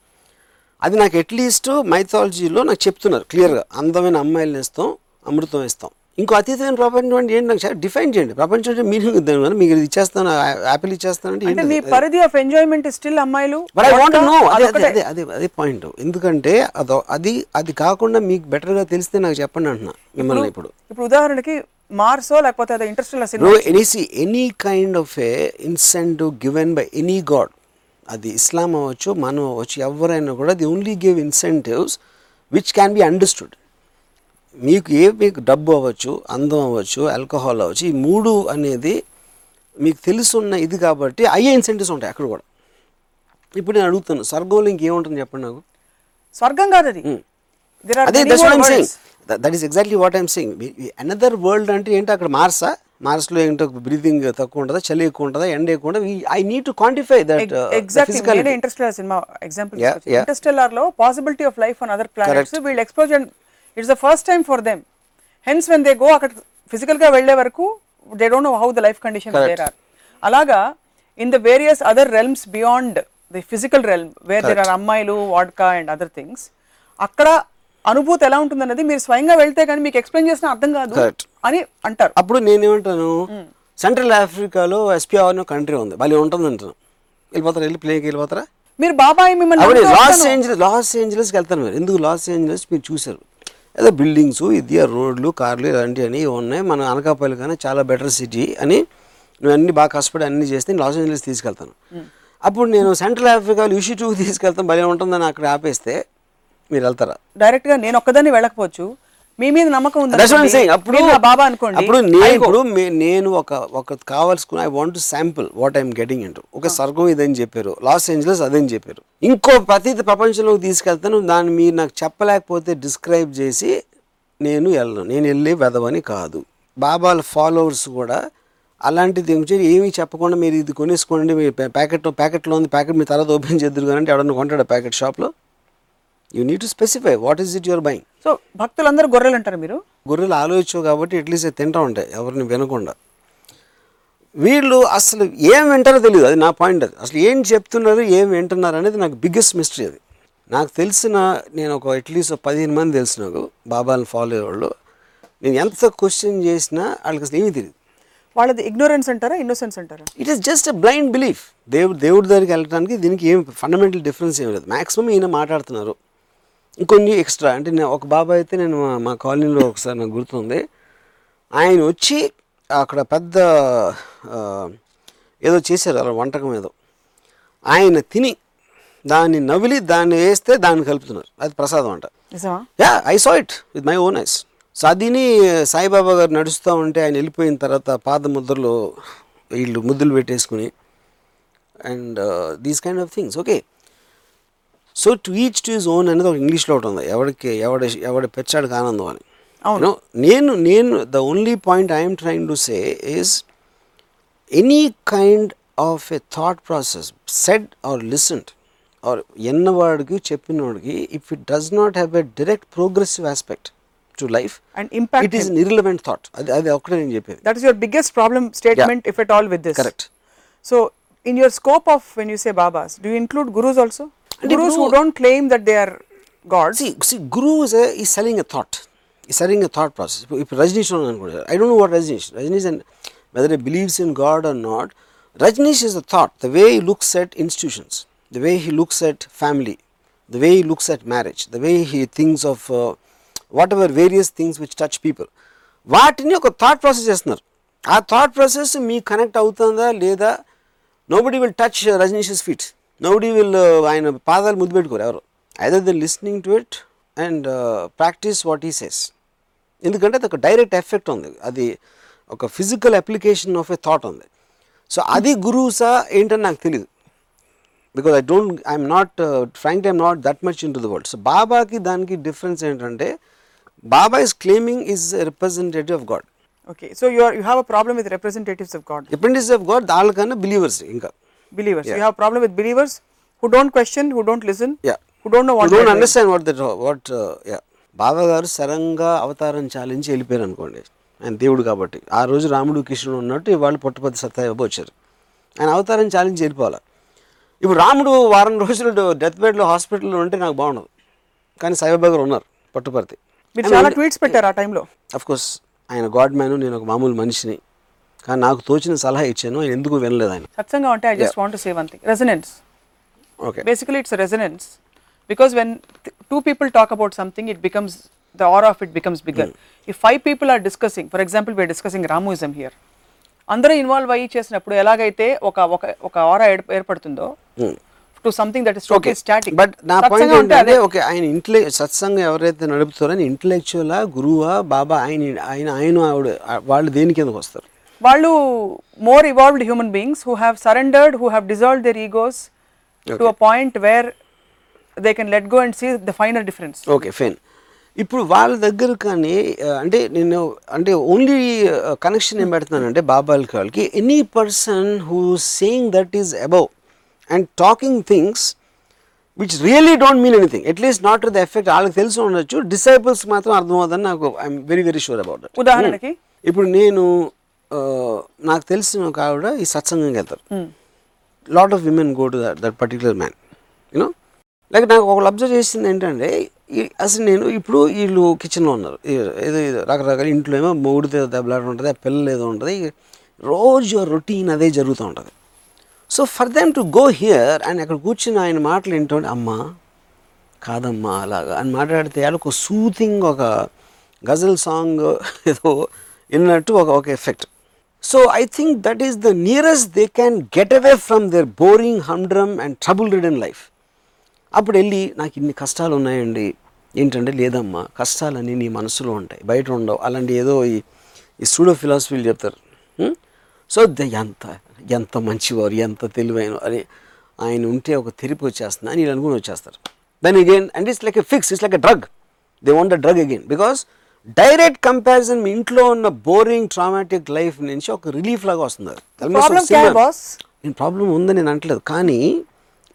అది నాకు అట్లీస్ట్ మైథాలజీలో నాకు చెప్తున్నారు క్లియర్గా అందమైన అమ్మాయిలను ఇస్తాం అమృతం ఇస్తాం ఇంకో అతీతమైన ప్రపంచం అంటే ఏంటి నాకు డిఫైన్ చేయండి. ప్రపంచం అంటే మీనింగ్ ఇద్దాం మీకు ఇది ఇచ్చేస్తాను యాపిల్ ఇచ్చేస్తానంటే అంటే మీ? పరిధి ఆఫ్ ఎంజాయ్మెంట్ స్టిల్ అమ్మాయిలు? But I want vodka, no అదే అదే. అదే పాయింట్ ఎందుకంటే అదో అది అది కాకుండా మీకు బెటర్గా తెలిస్తే నాకు చెప్పండి అంటున్నా మిమ్మల్ని ఇప్పుడు ఇప్పుడు. ఉదాహరణకి మార్సో లేకపోతే అదే ఇంట్రెస్టల్ no cinema any C any kind of a incentive given by any god అది ఇస్లాం అవ్వచ్చు మనం అవ్వచ్చు ఎవరైనా కూడా the only give incentives which can be understood మీకు ఏ మీకు డబ్బు అవ్వచ్చు అందం అవ్వచ్చు ఆల్కహాల్ అవ్వచ్చు ఈ మూడు అనేది మీకు తెలుసున్న ఇది కాబట్టి అయ్యే ఇన్సెంటివ్స్ ఉంటాయి అక్కడ కూడా. ఇప్పుడు నేను అడుగుతాను స్వర్గంలో ఇంకేముంటుంది చెప్పండి నాకు? స్వర్గం కాదు అది. అదే that is exactly what I'm saying another world అంటే ఏంటి? అక్కడ మార్సా మార్స్లో ఏంటో బ్రీతింగ్ తక్కువ ఉంటుందా చలి ఎక్కువ ఉంటుందా ఎండ ఎక్కువ ఉంటుందా? I need to quantify that exactly Interstellar cinema example. ఇంటర్స్టెల్లార్లో possibility of life on other planets వీళ్ళు explosion it's the first time for them hence when they go అక్కడ ఫిజికల్గా వెళ్ళే వరకు they don't know how the life condition there are అలాగా in the various other realms beyond the physical realm where there are అమ్మాయిలు vodka and other things అక్కడ అనుభూతి ఎలా ఉంటుందన్నది మీరు స్వయంగా వెళ్తే కానీ మీకు ఎక్స్ప్లెయిన్ చేసిన అర్థం కాదు. అని అంటారు. అప్పుడు నేనేమంటాను సెంట్రల్ ఆఫ్రికాలో ఎస్పిఆర్ అనే కంట్రీ ఉంది. భలే ఉంటుంది అంటాను వెళ్ళిపోతారా? వెళ్ళి ప్లేకి వెళ్ళిపోతారా? మీరు బాబాయ్ మిమ్మల్ని లాస్. ఏంజలస్ లాస్ ఏంజలస్కి వెళ్తాను మీరు ఎందుకు లాస్ ఏంజలస్? మీరు చూసారు ఏదో బిల్డింగ్స్ ఇది రోడ్లు కార్లు ఇలాంటివి అని ఉన్నాయి. మన అనకాపల్లి కానీ చాలా బెటర్ సిటీ అని నువ్వు అన్ని బాగా కష్టపడి అన్ని చేస్తే నేను లాస్ ఏంజలస్ తీసుకెళ్తాను. అప్పుడు నేను సెంట్రల్ ఆఫ్రికాలో టూ తీసుకెళ్తాను. భలే ఉంటుందని అక్కడ ఆపేస్తే మీరు వెళ్తారా? డైరెక్ట్గా నేను ఒక్కదాన్ని వెళ్ళకపోవచ్చు. మీ మీద నమ్మకం ఉంది. అప్పుడు మీరు బాబా అనుకోండి. అప్పుడు నేను. ఇప్పుడు నేను ఒక ఒక కావాల్సుకున్న I want to sample what I'm getting into ఒక స్వర్గం ఇదని చెప్పారు. లాస్ ఏంజలస్ అదని చెప్పారు. ఇంకో ప్రతీత ప్రపంచంలోకి తీసుకెళ్తాను. దాన్ని మీరు నాకు చెప్పలేకపోతే డిస్క్రైబ్ చేసి నేను వెళ్ళను. నేను వెళ్ళే వెదవని కాదు. బాబాల ఫాలోవర్స్ కూడా అలాంటిది ఏమి ఏమీ చెప్పకుండా మీరు ఇది కొనేసుకోండి. మీ ప్యాకెట్ ప్యాకెట్లో ఉంది. ప్యాకెట్ మీ తర్వాత ఓపెన్ చేద్దరు కానీ అంటే ఎవడన్నా కొంటాడు ప్యాకెట్ షాప్లో? You need to specify what is it your buying so భక్తులందరూ గొర్రెలు అంటారు మీరు? గొర్రెలు ఆలోచించవు కాబట్టి అట్లీస్ట్ తింటా ఉంటాయి ఎవరిని వినకుండా. వీళ్ళు అసలు ఏం వింటారో తెలియదు అది నా పాయింట్ అది అసలు ఏం చెప్తున్నారు ఏం వింటున్నారు అనేది నాకు బిగ్గెస్ట్ మిస్టరీ అది. నాకు తెలిసిన నేను ఒక అట్లీస్ట్ ఒక పదిహేను మంది తెలుసు నాకు బాబాని ఫాలో అయ్యేవాళ్ళు. నేను ఎంత క్వశ్చన్ చేసినా వాళ్ళకి అసలు ఏమీ తెలియదు వాళ్ళది ఇగ్నోరెన్స్ అంటారా ఇన్నోసెన్స్ అంటారా? It is just a blind belief దేవుడు దేవుడి దగ్గరికి వెళ్ళడానికి దీనికి ఏం ఫండమెంటల్ డిఫరెన్స్ ఏం లేదు. మ్యాక్సిమం ఈయన మాట్లాడుతున్నారు. ఇంకొన్ని ఎక్స్ట్రా అంటే నేను ఒక బాబా అయితే నేను మా- మా కాలనీలో ఒకసారి నాకు గుర్తుంది. ఆయన వచ్చి అక్కడ పెద్ద ఏదో చేశారు అలా వంటకం ఏదో. ఆయన తిని దాన్ని నవిలి దాన్ని వేస్తే దాన్ని కలుపుతున్నారు. అది ప్రసాదం అంట. Yeah I saw it with my own eyes so అదిని Saibaba garu నడుస్తూ ఉంటే ఆయన వెళ్ళిపోయిన తర్వాత పాద ముద్రలో వీళ్ళు ముద్దులు పెట్టేసుకుని and these kind of things okay so to each to his own అనేది ఒక ఇంగ్లీష్లో ఒకటి ఉంది. ఎవడికి ఎవడ ఎవడ పెచ్చాడికి ఆనందం అని. అవును. నేను నేను the only point I'm trying to say is any kind of a thought process said or listened or ఎన్నవాడికి చెప్పినవాడికి if it does not have a direct progressive aspect to life and it impact is irrelevant thought అది అది ఒకటే నేను చెప్పేది. That is your biggest problem statement if at all with this Correct. So in your scope of when you say babas do include gurus also అంటే gurus who ఇప్పుడు- don't claim that they are gods See, see, Guru is, a, is selling a thought. He's selling a thought process. If, if Rajneesh అనుకుంటారు I don't know what Rajneesh. Rajneesh and whether he believes in God or not, Rajneesh is a thought. The way he looks at institutions, the way he looks at family, the way he looks at marriage, the way he thinks of uh, whatever various things which touch people. వాటిని ఒక thought process చేస్తున్నారు ఆ thought process మీకు connect అవుతుందా లేదా nobody will touch Rajneesh's feet Nobody will ఆయన పాదాలు ముద్దు పెట్టుకోరు ఎవరు. Either the listening to it and practice what he says ఎందుకంటే అది ఒక డైరెక్ట్ ఎఫెక్ట్ ఉంది. అది ఒక physical application of a thought ఉంది. సో అది గురువుసా ఏంటని నాకు తెలియదు because I don't I'm not frank I'm not that much into the world so బాబాకి దానికి డిఫరెన్స్ ఏంటంటే Baba is claiming is representative of god okay so you have a problem with representatives of god apprentice of god వాళ్ళకన్నా believers ఇంకా. Believers you have problem with believers who don't question who don't listen yeah who don't know what don't understand what that what yeah Baba గారు సరంగా అవతారం చాలించి వెళ్ళిపోయారు అనుకోండి. ఆయన దేవుడు కాబట్టి. ఆ రోజు రాముడు కృష్ణుడు ఉన్నట్టు ఇవాళ పుట్టపతి సత్యబాబు వచ్చారు. ఆయన అవతారం చాలించి వెళ్ళిపోవాలి? ఇప్పుడు రాముడు వారం రోజులు డెత్ బెడ్లో హాస్పిటల్లో ఉంటే నాకు బాగుండదు. కానీ సాయిబాబా గారు ఉన్నారు పుట్టపర్తి. మీరు చాలా ట్వీట్స్ పెట్టారు ఆ టైంలో అఫ్ కోర్స్ ఆయన గాడ్ మ్యాన్ నేను ఒక మామూలు మనిషిని. కానీ నాకు తోచిన సలహా ఇచ్చాను ఆయన ఎందుకు వినలేదు ఆయన. సత్సంగా అంటే I just want to say one thing resonance okay a resonance. Because when th- two people talk about something it becomes the aura of it becomes bigger. If five people are discussing for example we're discussing ramuism here. అందరూ involve అయ్యి చేసినప్పుడు ఎలాగైతే ఒక ఒక ఒక aura ఏర్పడుతుందో to something that is total static but నా point ఏంటంటే okay ఆయన ఇంటలే సత్సంగం ఎవరైతే నడుపుతారో ఆయన ఇంటలెక్చువలా గురువా బాబా ఆయన ఆయన ఆయన ఆవిడ వాళ్ళు దేని కిందకు వస్తారు? వాళ్ళు more evolved human beings who have surrendered who have dissolve their egos to a point where they can let go and see the final difference okay fine ఇప్పుడు వాళ్ళ దగ్గర కానీ అంటే నేను అంటే ఓన్లీ కనెక్షన్ ఏం పెడుతున్నానంటే బాబాలకి వాళ్ళకి any person who saying that is above and talking things which really don't mean anything at least not the effect వాళ్ళకి తెలిసి ఉండొచ్చు డిసైపుల్స్ మాత్రం అర్థమవుతుందని నాకు I'm very very sure about ఉదాహరణకి? ఇప్పుడు నేను నాకు తెలిసిన ఒక ఆవిడ ఈ సత్సంగంకి వెళ్తారు. Lot of women go to that that particular man you know like నాకు ఒకళ్ళు అబ్జర్వ్ చేసింది ఏంటంటే అసలు నేను ఇప్పుడు వీళ్ళు కిచెన్లో ఉన్నారు. ఏదో ఏదో రకరకాల ఇంట్లో ఏమో మొగుడితో దెబ్బలాట ఉంటుంది ఆ పిల్లలు ఏదో ఉంటుంది. రోజు రొటీన్ అదే జరుగుతూ ఉంటుంది. So for them to go here and అక్కడ కూర్చుని ఆయన మాటలు ఏంటంటే అమ్మా కాదమ్మా అలాగా అని మాట్లాడితే వాళ్ళకి ఒక సూతింగ్ ఒక గజల్ సాంగ్ ఏదో విన్నట్టు ఒక ఒక effect so I think that is the nearest they can get away from their boring humdrum and trouble ridden life అప్పుడు వెళ్ళి నాకు ఇన్ని కష్టాలు ఉన్నాయండి. ఏంటంటే లేదమ్మా కష్టాలన్నీ నీ మనసులో ఉంటాయి. బయట ఉండవు. అలాంటి ఏదో ఈ ఈ స్టూడో ఫిలాసఫీలు చెప్తారు. సో ద ఎంత ఎంత మంచివారు ఎంత తెలివైన అని ఆయన ఉంటే ఒక తెరిపి వచ్చేస్తుంది అని వీళ్ళు అనుకుని వచ్చేస్తారు. Then again and it's like a fix it's like a drug they want the drug again because direct comparison మీ ఇంట్లో ఉన్న బోరింగ్ ట్రామాటిక్ లైఫ్ నుంచి ఒక రిలీఫ్ లాగా వస్తుంది. నేను ప్రాబ్లం ఉందని నేను అంటలేదు కానీ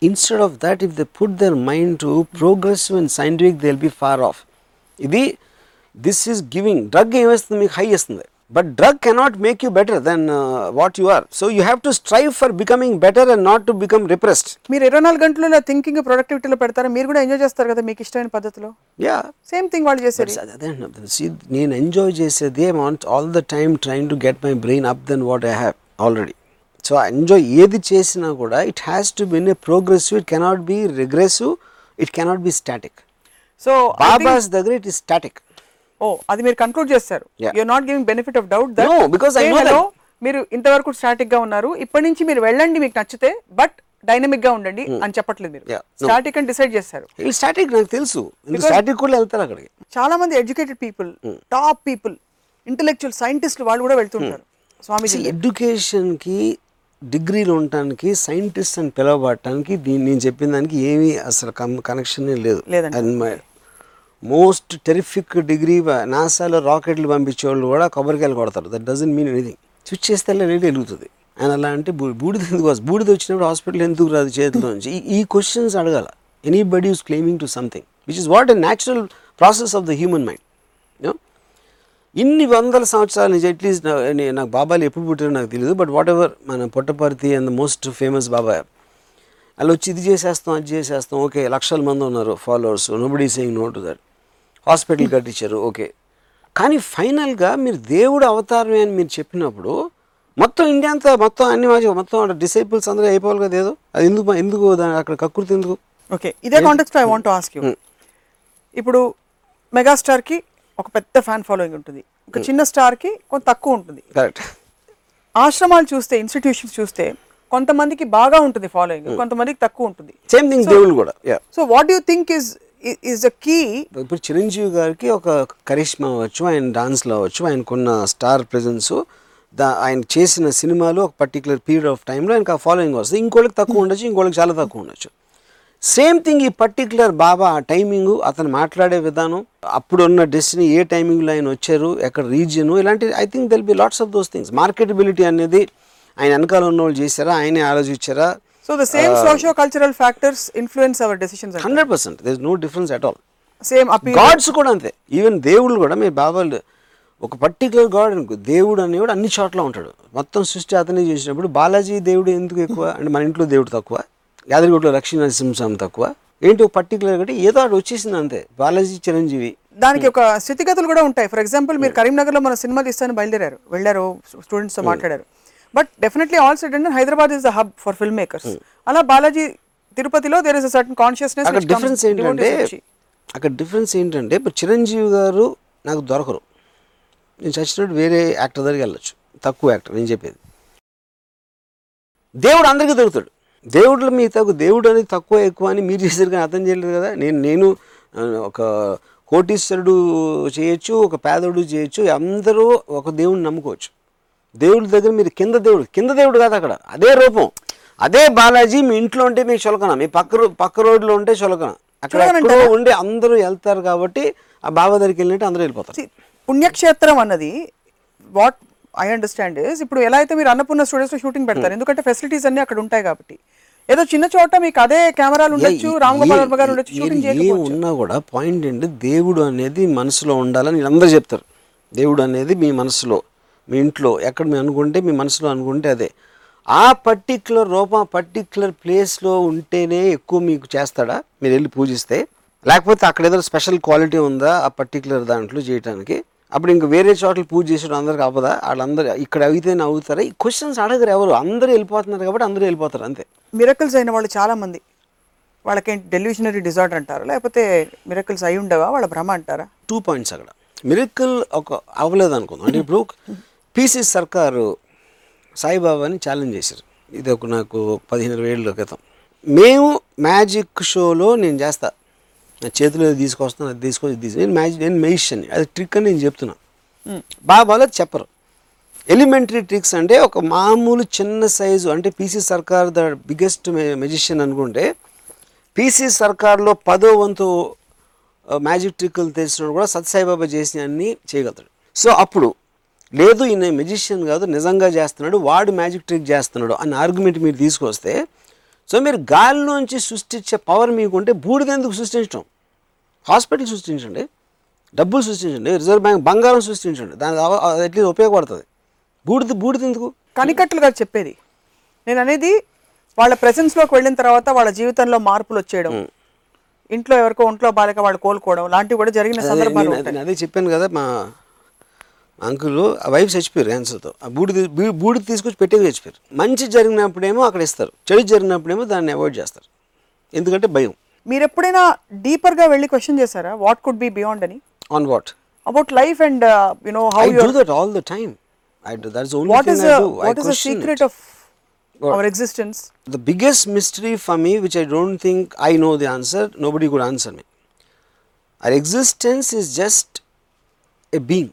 instead of that if they put their mind to progressive and scientific they will be far off ఇది దిస్ ఈస్ గివింగ్ డ్రగ్ ఏమేస్తుంది మీకు హై ఇస్తుంది but drug cannot make you better than what you are so you have to strive for becoming better and not to become repressed మీరు ఇరవై నాలుగు గంటలు thinking ప్రొడక్టివిటీలో పెడతారా? మీరు కూడా ఎంజాయ్ చేస్తారు కదా మీకు ఇష్టమైన పద్ధతిలో? యా సేమ్ థింగ్ వాళ్ళు చేసేది. అదే see నేను ఎంజాయ్ చేసేది want all the time trying to get my brain up then what I have already so enjoy ఏది చేసినా కూడా it has to been a progressive it cannot be regressive it cannot be static so babas దగ్గర it is static ఓ అది మీరు conclude చేస్తారు. You're not giving benefit of doubt I know that. మీరు ఇంతవరకు స్టాటిక్గా ఉన్నారు. ఇప్పటి నుంచి మీరు వెళ్ళండి మీకు నచ్చితే బట్ డైనమిక్గా ఉండండి అని చెప్పట్లేదు మీరు. స్టాటిక్ అని డిసైడ్ ఇది స్టాటిక్ నాకు తెలుసు. స్టాటిక్ కూడా వెళ్తారు అక్కడికి. చాలా మంది educated people top people intellectual సైంటిస్టులు వాళ్ళు కూడా వెళ్తుంటారు స్వామీజీ ఎడ్యుకేషన్కి డిగ్రీలు ఉండటానికి సైంటిస్ట్ అని పిలవబడటానికి దీన్ని నేను చెప్పిన దానికి ఏమీ అసలు కనెక్షన్ లేదు. లేదండి. మోస్ట్ టెరిఫిక్ డిగ్రీ నాసాలో రాకెట్లు పంపించే వాళ్ళు కూడా కొబ్బరికాయలు కొడతారు. That doesn't mean anything switch చేస్తే రేట్ వెలుగుతుంది. ఆయన అలా అంటే బూడిద ఎందుకు బూడిద వచ్చినప్పుడు హాస్పిటల్ ఎందుకు రాదు చేతిలో నుంచి? ఈ- ఈ క్వశ్చన్స్ అడగాల. Anybody is claiming to something which is what a natural process of the human mind ఇన్ని వందల సంవత్సరాల నుంచి అట్లీస్ట్ నాకు బాబాలు ఎప్పుడు పుట్టారో నాకు తెలియదు బట్ వాట్ ఎవర్ మన Puttaparthi and the most famous Baba వాళ్ళు వచ్చి ఇది చేసేస్తాం అది చేసేస్తాం ఓకే లక్షల మంది ఉన్నారు followers nobody saying no to that hospital కట్టించారు. ఓకే. కానీ ఫైనల్గా మీరు దేవుడు అవతారమే అని మీరు చెప్పినప్పుడు మొత్తం ఇండియా అంతా మొత్తం అన్ని మంచి మొత్తం డిసైపుల్స్ అందరూ అయిపోవాలి కదా ఏదో? అది ఎందుకు ఎందుకు అక్కడ కక్కుర్తి ఎందుకు? ఓకే. ఇదే context I want ask you ఇప్పుడు మెగాస్టార్కి ఒక పెద్ద ఫ్యాన్ ఫాలోయింగ్ ఉంటుంది. ఒక చిన్న స్టార్కి కొంత తక్కువ ఉంటుంది. కరెక్ట్ ఆశ్రమాలు చూస్తే ఇన్స్టిట్యూషన్స్ చూస్తే కొంతమందికి బాగా ఉంటుంది ఫాలోయింగ్ కొంతమందికి తక్కువ ఉంటుంది. సేమ్ థింగ్ దేవుళ్ళు కూడా. So what you think is is the key ఇప్పుడు చిరంజీవి గారికి ఒక కరిష్మా అవ్వచ్చు ఆయన డాన్స్లో అవ్వచ్చు ఆయనకున్న స్టార్ ప్రెజెన్స్ దా ఆయన చేసిన సినిమాలు ఒక పర్టికులర్ పీరియడ్ ఆఫ్ టైంలో ఆయనకు ఆ ఫాలోయింగ్ వస్తుంది. ఇంకోళ్ళకి తక్కువ ఉండొచ్చు ఇంకోళ్ళకి చాలా తక్కువ ఉండొచ్చు. సేమ్ థింగ్ ఈ పర్టికులర్ బాబా ఆ టైమింగ్ అతను మాట్లాడే విధానం అప్పుడున్న డెస్టినీ ఏ టైమింగ్లో ఆయన వచ్చారు ఎక్కడ రీజియన్ ఇలాంటి I think there'll be lots of those things marketability అనేది ఆయన వెనకాల ఉన్న వాళ్ళు చేశారా ఆయనే ఆలోచించారా so the same socio cultural factors influence our decisions hundred percent there no difference at all same appeal gods కూడా అంతే. ఈవెన్ దేవుళ్ళు కూడా మీ బాబాలు ఒక పర్టికులర్ గాడ్ అనుకో దేవుడు అనేవాడు అన్ని చోట్ల ఉంటాడు. మొత్తం సృష్టి అతనే చేసినప్పుడు బాలాజీ దేవుడు ఎందుకు ఎక్కువ? అంటే మన ఇంట్లో దేవుడు తక్కువ యాదగిరిగుట్లో లక్ష్మీ నరసింహస్వామి తక్కువ. ఏంటి ఒక పర్టికులర్ అంటే ఏదో అటు వచ్చేసింది అంతే. బాలాజీ చిరంజీవి. దానికి ఒక స్థితిగతులు కూడా ఉంటాయి. ఫర్ ఎగ్జాంపుల్ మీరు కరీంనగర్లో మన సినిమా తీస్తాను బయలుదేరారు. వెళ్ళారు స్టూడెంట్స్తో మాట్లాడారు. But definitely all sudden Hyderabad is the hub for film makers అలా బాలాజీ తిరుపతిలో there is a certain consciousness అక్కడ డిఫరెన్స్ ఏంటంటే అక్కడ డిఫరెన్స్ ఏంటంటే ఇప్పుడు చిరంజీవి గారు నాకు దొరకరు. నేను చచ్చినట్టు వేరే యాక్టర్ దగ్గరికి వెళ్ళొచ్చు. తక్కువ యాక్టర్ నేను చెప్పేది. దేవుడు అందరికీ దొరుకుతాడు. దేవుడు మీ తక్కువ దేవుడు అనేది తక్కువ ఎక్కువ అని మీరు చేశారు కానీ అర్థం చేయలేదు కదా. నేను నేను ఒక కోటీశ్వరుడు చేయొచ్చు ఒక పేదోడు చేయొచ్చు అందరూ ఒక దేవుడిని నమ్ముకోవచ్చు. దేవుడి దగ్గర మీరు కింద దేవుడు కింద దేవుడు కాదు అక్కడ. అదే రూపం. అదే బాలాజీ మీ ఇంట్లో ఉంటే మీకు చులకన మీ పక్క పక్క రోడ్లో ఉంటే చులకన. అక్కడ ఉండి అందరూ వెళ్తారు కాబట్టి ఆ బాబా దగ్గరికి వెళ్ళినట్టు అందరూ వెళ్ళిపోతారు. పుణ్యక్షేత్రం అన్నది వాట్ ఐ అండర్స్టాండ్ ఇస్ ఇప్పుడు ఎలా అయితే మీరు అన్నపూర్ణ స్టూడియోస్లో షూటింగ్ పెడతారు ఎందుకంటే ఫెసిలిటీస్ అన్ని అక్కడ ఉంటాయి కాబట్టి. ఏదో చిన్న చోట మీకు అదే కెమెరాలు ఉండొచ్చు ఏ- రామ్ గోపాల్ ఏ- వర్మ గారు ఉండొచ్చు షూటింగ్ చేయకపోవచ్చు. ఉన్నా కూడా పాయింట్ ఏంటి? దేవుడు అనేది మనసులో ఉండాలని వీళ్ళందరూ చెప్తారు. దేవుడు అనేది మీ మనసులో. మీ ఇంట్లో ఎక్కడ మీ అనుకుంటే మీ మనసులో అనుకుంటే అదే. ఆ పర్టిక్యులర్ రూపం పర్టిక్యులర్ ప్లేస్లో ఉంటేనే ఎక్కువ మీకు చేస్తాడా? మీరు వెళ్ళి పూజిస్తే. లేకపోతే అక్కడ ఏదో స్పెషల్ క్వాలిటీ ఉందా ఆ పర్టిక్యులర్ దాంట్లో చేయడానికి అప్పుడు ఇంక వేరే చోట్ల పూజ చేసడం అందరికి అవ్వదా? వాళ్ళందరూ ఇక్కడ అయితేనే అవుతారా? ఈ క్వశ్చన్స్ అడగరు ఎవరు. అందరూ వెళ్ళిపోతున్నారు కాబట్టి అందరూ వెళ్ళిపోతారు అంతే. మిరకల్స్ అయిన వాళ్ళు చాలా మంది వాళ్ళకేంటి డెల్యూషనరీ డిజార్డర్ అంటారు? లేకపోతే మిరకల్స్ అయి ఉండవా? వాళ్ళ భ్రమ అంటారా? టూ పాయింట్స్ అక్కడ. మిరకల్ ఒక అవ్వలేదు అనుకుందాం. అంటే ఇప్పుడు పీసీ సర్కారు సాయిబాబాని ఛాలెంజ్ చేశారు. ఇది ఒక నాకు పదిహేను ఇరవై ఏళ్ళ క్రితం. మేము మ్యాజిక్ షోలో నేను చేస్తా. నా చేతిలో తీసుకొస్తాను అది తీసుకొచ్చి తీసుకు నేను మ్యాజిక్ నేను మెయిషన్ అది ట్రిక్ అని నేను చెప్తున్నా. బాబాలో చెప్పరు. ఎలిమెంటరీ ట్రిక్స్ అంటే ఒక మామూలు చిన్న సైజు అంటే PC Sarkar the biggest magician అనుకుంటే పీసీ సర్కార్లో పదో వంతు మ్యాజిక్ ట్రిక్కులు తెలిసినప్పుడు కూడా సత్సాయిబాబా చేసిన అన్ని చేయగలుగుతాడు. సో అప్పుడు లేదు ఈయన మెజిషియన్ కాదు నిజంగా చేస్తున్నాడు వాడు మ్యాజిక్ ట్రిక్ చేస్తున్నాడు అనే ఆర్గ్యుమెంట్ మీరు తీసుకొస్తే సో మీరు గాలిలోంచి సృష్టించే పవర్ మీకుంటే బూడిద ఎందుకు సృష్టించడం హాస్పిటల్ సృష్టించండి డబ్బులు సృష్టించండి రిజర్వ్ బ్యాంక్ బంగారం సృష్టించండి దాని అట్లీస్ట్ ఉపయోగపడుతుంది. బూడిద బూడిద ఎందుకు? కనికట్లు గారు చెప్పేది నేను అనేది వాళ్ళ presence లోకి వెళ్ళిన తర్వాత వాళ్ళ జీవితంలో మార్పులు వచ్చేయడం ఇంట్లో ఎవరికో ఒంట్లో బాలేక వాళ్ళు కోలుకోవడం లాంటివి కూడా జరిగిన సందర్భాలు అదే చెప్పాను కదా మా అంకుల్ ఆ వైఫ్ చచ్చిపోయారు క్యాన్సర్తో. ఆ బూడి బూడి తీసుకొచ్చి పెట్టేది చచ్చిపోయారు. మంచి జరిగినప్పుడేమో అక్కడ ఇస్తారు. చెడు జరిగినప్పుడేమో దాన్ని అవాయిడ్ చేస్తారు. ఎందుకంటే భయం. మీరు ఎప్పుడైనా డీపర్గా వెళ్ళి క్వశ్చన్ చేశారా వాట్ కుడ్ బి బియాండ్ అని? On what about life and you know how I you do that all the time I do that's only what is I I what is the secret of our existence The biggest mystery for me, which I don't think I know the answer, nobody could answer me. Our existence is just a being.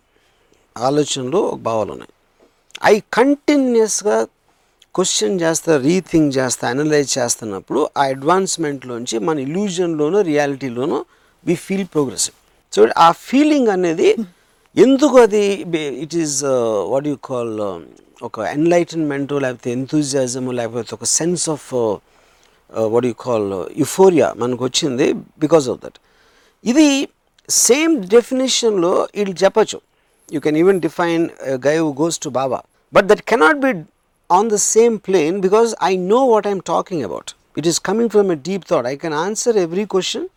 ఆలోచనలు ఒక భావాలు ఉన్నాయి. అవి కంటిన్యూస్గా question చేస్తా rethink చేస్తా analyse చేస్తున్నప్పుడు ఆ అడ్వాన్స్మెంట్లోంచి మన ఇల్యూజన్లోనూ రియాలిటీలోనూ వి ఫీల్ ప్రోగ్రెసివ్ సో ఆ ఫీలింగ్ అనేది ఎందుకు అది it is what you call ఒక ఎన్లైటన్మెంట్ లేకపోతే ఎంతూజియాజము లేకపోతే ఒక sense of what you call euphoria మనకు వచ్చింది బికాస్ ఆఫ్ దట్ ఇది సేమ్ డెఫినేషన్లో వీళ్ళు చెప్పచ్చు. You can even define guy who goes to baba but that cannot be on the same plane because I know what I'm talking about it is coming from a deep thought I can answer every question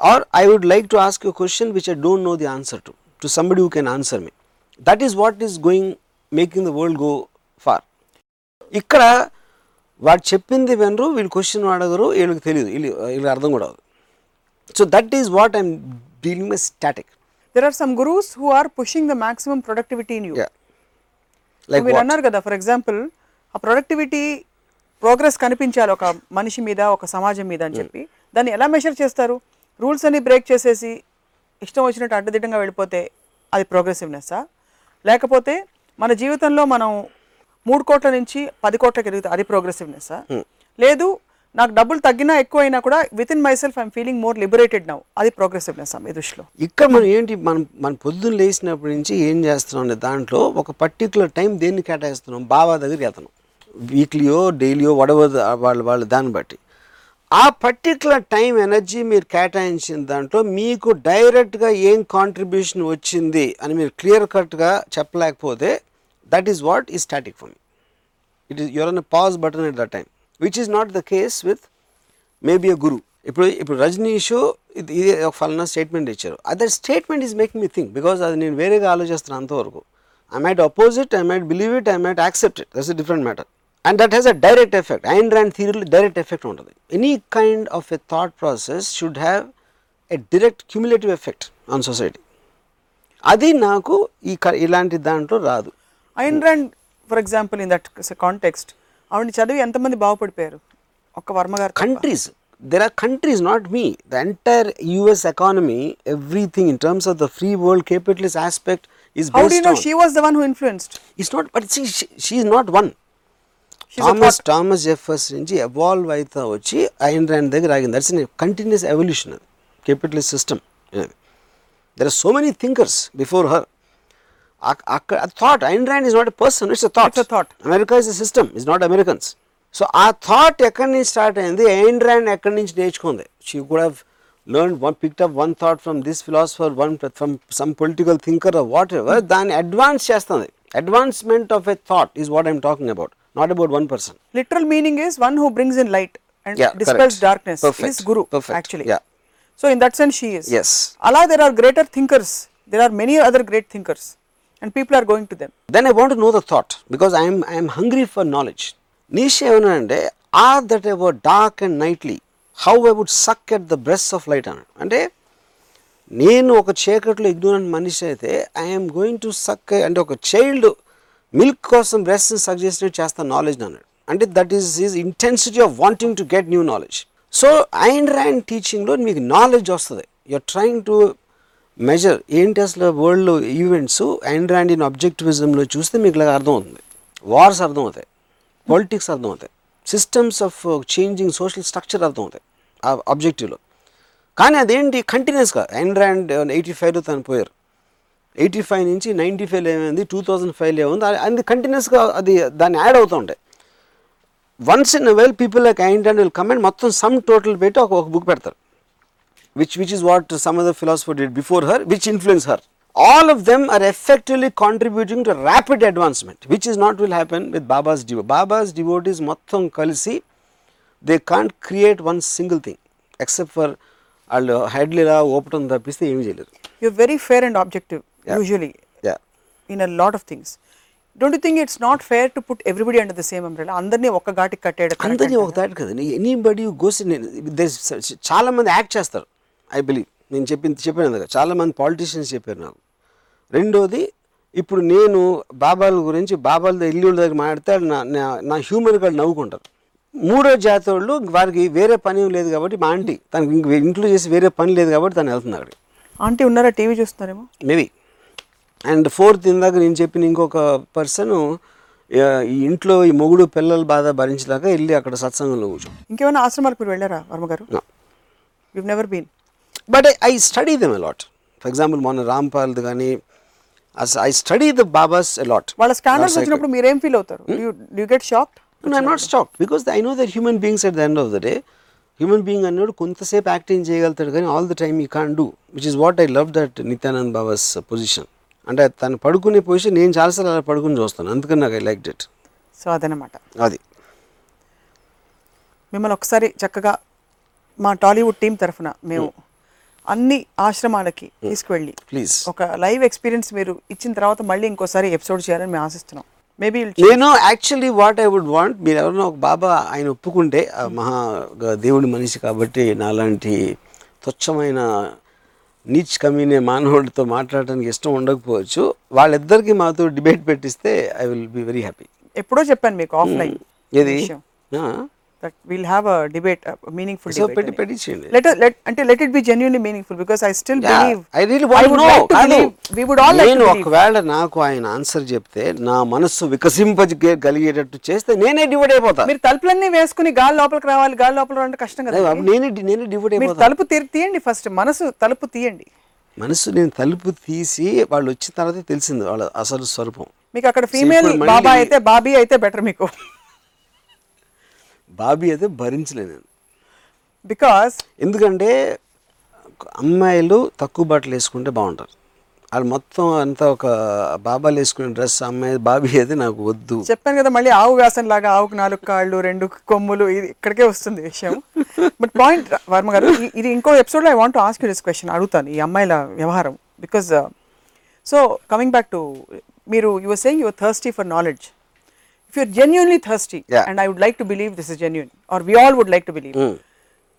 or I would like to ask you a question which I don't know the answer to, to somebody who can answer me. That is what is going, making the world go far. ఇక్కడ వాడు చెప్పింది వినరు వీళ్ళు question అడగరు వీళ్ళకి తెలియదు వీళ్ళు వీళ్ళకి అర్థం కూడా అవ్వదు so that is what I'm dealing my static there are some gurus who are pushing the maximum productivity in you like మీరు అన్నారు కదా ఫర్ ఎగ్జాంపుల్ ఆ ప్రొడక్టివిటీ ప్రోగ్రెస్ కనిపించాలి ఒక మనిషి మీద ఒక సమాజం మీద అని చెప్పి. దాన్ని ఎలా మెషర్ చేస్తారు? రూల్స్ అన్ని బ్రేక్ చేసేసి ఇష్టం వచ్చినట్టు అడ్డదిడ్డంగా వెళ్ళిపోతే అది ప్రోగ్రెసివ్నెస్సా లేకపోతే మన జీవితంలో మనం మూడు కోట్ల నుంచి పది కోట్లకి ఎదుగుతాం అది ప్రోగ్రెసివ్నెస్సా లేదు నాకు డబ్బులు తగ్గినా ఎక్కువ అయినా కూడా within myself I'm feeling more liberated now అది ప్రోగ్రెసివ్నెస్ ఈ దృష్టిలో. ఇక్కడ మనం ఏంటి మనం మన పొద్దున్న లేచినప్పటి నుంచి ఏం చేస్తున్నాం దాంట్లో ఒక పర్టికులర్ టైం దేన్ని కేటాయిస్తున్నాం? బాబా దగ్గరికి వెళ్తున్నాం. వీక్లీయో డైలీయో వడవ వాళ్ళు వాళ్ళు దాన్ని బట్టి. ఆ పర్టికులర్ టైం ఎనర్జీ మీరు కేటాయించిన దాంట్లో మీకు డైరెక్ట్గా ఏం కాంట్రిబ్యూషన్ వచ్చింది అని మీరు క్లియర్ కట్గా చెప్పలేకపోతే that is what is static for me it is your unpause button at the time which is not the case with maybe a guru ఇప్పుడు ఇప్పుడు రజనీష్ ఇది ఇది ఒక ఫలానా స్టేట్మెంట్ ఇచ్చారు other statement is making me think because అది నేను వేరేగా ఆలోచిస్తున్నాను అంతవరకు I might oppose it I might believe it I might accept it that's different matter and that has a direct effect Ayn Rand థియరీలో direct effect ఉంటుంది any kind of a thought process should have a direct cumulative effect on society అది నాకు ఈ క- ఇలాంటి దాంట్లో రాదు Ayn Rand for example in that context ఆవిడ చదివి ఎంతమంది బాగుపడిపోయారు? ఒక వర్మగారు countries there are countries not me the entire US economy everything in terms of the free world capitalist aspect is based on she was the one who influenced its not but she she is not one Thomas Thomas Jefferson నుంచి evolve అయితే వచ్చి Ayn Rand దగ్గర ఆగింది. That's in continuous evolution capitalist system there are so many thinkers before her అక్కడ thought Ayn Rand is not a person it's thought It's a thought. America is a system is not Americans so ఆ thought ఎక్కడి నుంచి start అయింది Ayn Rand ఎక్కడి నుంచి నేర్చుకుంది she could have learn one picked up one thought from this philosopher one from some political thinker whatever దాన్ని advance చేస్తుంది advancement of a thought is what I'm talking about not about one person Literal meaning is one who brings in light and Yeah, dispels correct. darkness Perfect. is Guru Perfect. actually. Yeah. So in that sense she is. Yes. Allah there are greater thinkers. There are many other great thinkers and people are going to them then I want know the thought because I'm I'm hungry for knowledge hungry for are that ever dark and nightly how I would suck at the breast of light అన్నాడు అంటే నేను ఒక చీకట్లో ignorant మనిషి అయితే I'm going to suck అంటే ఒక child milk కోసం బ్రెస్ట్ సక్ చేసినట్టు చేస్తాను నాలెడ్జ్ అన్నాడు. అంటే that is is intensity of wanting to get new knowledge so Ayn Rand టీచింగ్లో మీకు నాలెడ్జ్ వస్తుంది. యూఆర్ ట్రయింగ్ టు మెజర్ ఏంటి అసలు వరల్డ్ ఈవెంట్స్ అండ్ ఇన్ ఆబ్జెక్టివిజంలో చూస్తే మీకు ఇలా అర్థమవుతుంది. వార్స్ అర్థమవుతాయి. పాలిటిక్స్ అర్థమవుతాయి. Systems of changing social structure అర్థమవుతాయి. ఆ అబ్జెక్టివ్లో కానీ అదేంటి? కంటిన్యూస్గా అండ్ ఎయిటీ ఫైవ్లో తను పోయారు. ఎయిటీ ఫైవ్ నుంచి నైంటీ ఫైవ్లో ఏమైంది? టూ థౌజండ్ ఫైవ్లో ఏముంది? అది- కంటిన్యూస్గా అది దాన్ని యాడ్ అవుతూ ఉంటాయి. Once in well people like Ayn will comment మొత్తం సమ్ టోటల్ పెట్టి ఒక ఒక బుక్ పెడతారు. Which which is what some other philosopher did before her, which influenced her. All of them are effectively contributing to rapid advancement, which is not will happen with Baba's devotees. Baba's devotees మొత్తం కలిసి they can't create one single thing except for వాళ్ళు హెడ్లు ఇలా ఓపటం తప్పిస్తే ఏమి చేయలేరు You're very fair and objective usually yeah in a lot of things. Don't you think it's not fair to put everybody under the same umbrella? అందరినీ ఒక్క ఘాటికి కట్టేయడం అందరినీ ఒక? దాటి కదండి ఎనీబడి గోస్ చాలా మంది యాక్ట్ చేస్తారు ఐ బిలీవ్ నేను చెప్పింది చెప్పాను కదా చాలా మంది పాలిటీషియన్స్ చెప్పారు నాకు. రెండోది ఇప్పుడు నేను బాబాల గురించి బాబాల ఇల్లు దగ్గర మాట్లాడితే నా నా- హ్యూమర్ వాళ్ళు నవ్వుకుంటారు. మూడో జాతి వాళ్ళు వారికి వేరే పని లేదు కాబట్టి మా ఆంటీ తనకి ఇంట్లో చేసి వేరే పని లేదు కాబట్టి తను వెళ్తుంది అక్కడికి. ఆంటీ ఉన్నారా టీవీ చూస్తున్నారేమో? మేబీ అండ్ ఫోర్త్ ఇందాక నేను చెప్పిన ఇంకొక పర్సన్ ఈ ఇంట్లో ఈ మొగుడు పిల్లల బాధ భరించలేక వెళ్ళి అక్కడ సత్సంగంలో కూర్చో. ఇంకేమైనా ఆశ్రమాలకు మీరు వెళ్ళారా Varma garu? You never been but I study them a lot for example మొన్న రాంపాల్ది కానీ I study the babas a lot వాళ్ళ స్కానర్స్ వచ్చినప్పుడు మీరేం ఫీల్ అవుతారు? You get shocked I'm not stuck because I know that human beings at the end of the day human being అన్నాడు కొంతసేపు acting చేయగలుగుతాడు కానీ all the time you can do which is what I love that Nithyananda babas position అంటే తను పడుకునే position నేను చాలాసార్లు అలా పడుకుని చూస్తాను. అందుకని నాకు ఐ లైక్ ఇట్ సో అదనమాట అది. మిమ్మల్ని ఒకసారి చక్కగా మా టాలీవుడ్ టీం తరఫున మేము అన్ని ఆశ్రమాలకి తీసుకువెళ్ళి. ప్లీజ్ ఒక లైవ్ ఎక్స్పీరియన్స్ మీరు ఇచ్చిన తర్వాత మళ్ళీ ఇంకోసారి ఎపిసోడ్ చేయాలని మేము ఆశిస్తున్నాం. మేబీ నేను actually what I would want మీరు ఎవరైనా ఒక బాబా ఆయన ఒప్పుకుంటే ఆ మహా దేవుడి మనిషి కాబట్టి నాలాంటి తుచ్చమైన నీచ్ కమీనే మానవుడితో మాట్లాడడానికి ఇష్టం ఉండకపోవచ్చు. వాళ్ళిద్దరికి మాతో debate పెట్టిస్తే I will be very happy ఎప్పుడో చెప్పాను మీకు ఆఫ్లైన్ ఏది? ఆ? That will have a debate meaningful so పెట్టి పెట్టించండి లెట్ లెట్ అంటే let it be genuinely meaningful because I still believe I really I would like to believe. We would all like నేను. ఒకవేళ నాకు ఆయన ఆన్సర్ చెప్తే నా మనస్సు వికసింపగలిగేటట్టు చేస్తే నేనే డివైడ్ అయిపోతా. మీరు తలుపులన్నీ వేసుకుని గాలి లోపలికి రావాలి గాలి లోపల అంటే కష్టం కదా నేనే నేనే డివైడ్ అయిపోతా. తలుపు తీయండి ఫస్ట్ మనసు తలుపు తీయండి. మనసు నేను తలుపు తీసి వాళ్ళు వచ్చిన తర్వాత తెలిసింది వాళ్ళ అసలు స్వరూపం. మీకు అక్కడ ఫీమేల్ బాబా అయితే బాబీ అయితే బెటర్ మీకు. బాబీ అయితే భరించలేను నేను బికాస్ ఎందుకంటే అమ్మాయిలు తక్కువ బట్టలు వేసుకుంటే బాగుంటారు. వాళ్ళు మొత్తం అంతా ఒక బాబాలు వేసుకునే డ్రెస్ అమ్మాయి బాబీ అయితే నాకు వద్దు. చెప్పాను కదా మళ్ళీ ఆవు వ్యాసం లాగా ఆవుకు నాలుగు కాళ్ళు రెండు కొమ్ములు ఇది ఇక్కడికే వస్తుంది విషయం. బట్ పాయింట్ వర్మ గారు ఇది ఇంకో ఎపిసోడ్లో I want ask you this question అడుగుతాను ఈ అమ్మాయిల వ్యవహారం. Because so coming back to మీరు you're saying you're thirsty for knowledge if you're genuinely thirsty Yeah. And I would like to believe this is genuine or we all would like to believe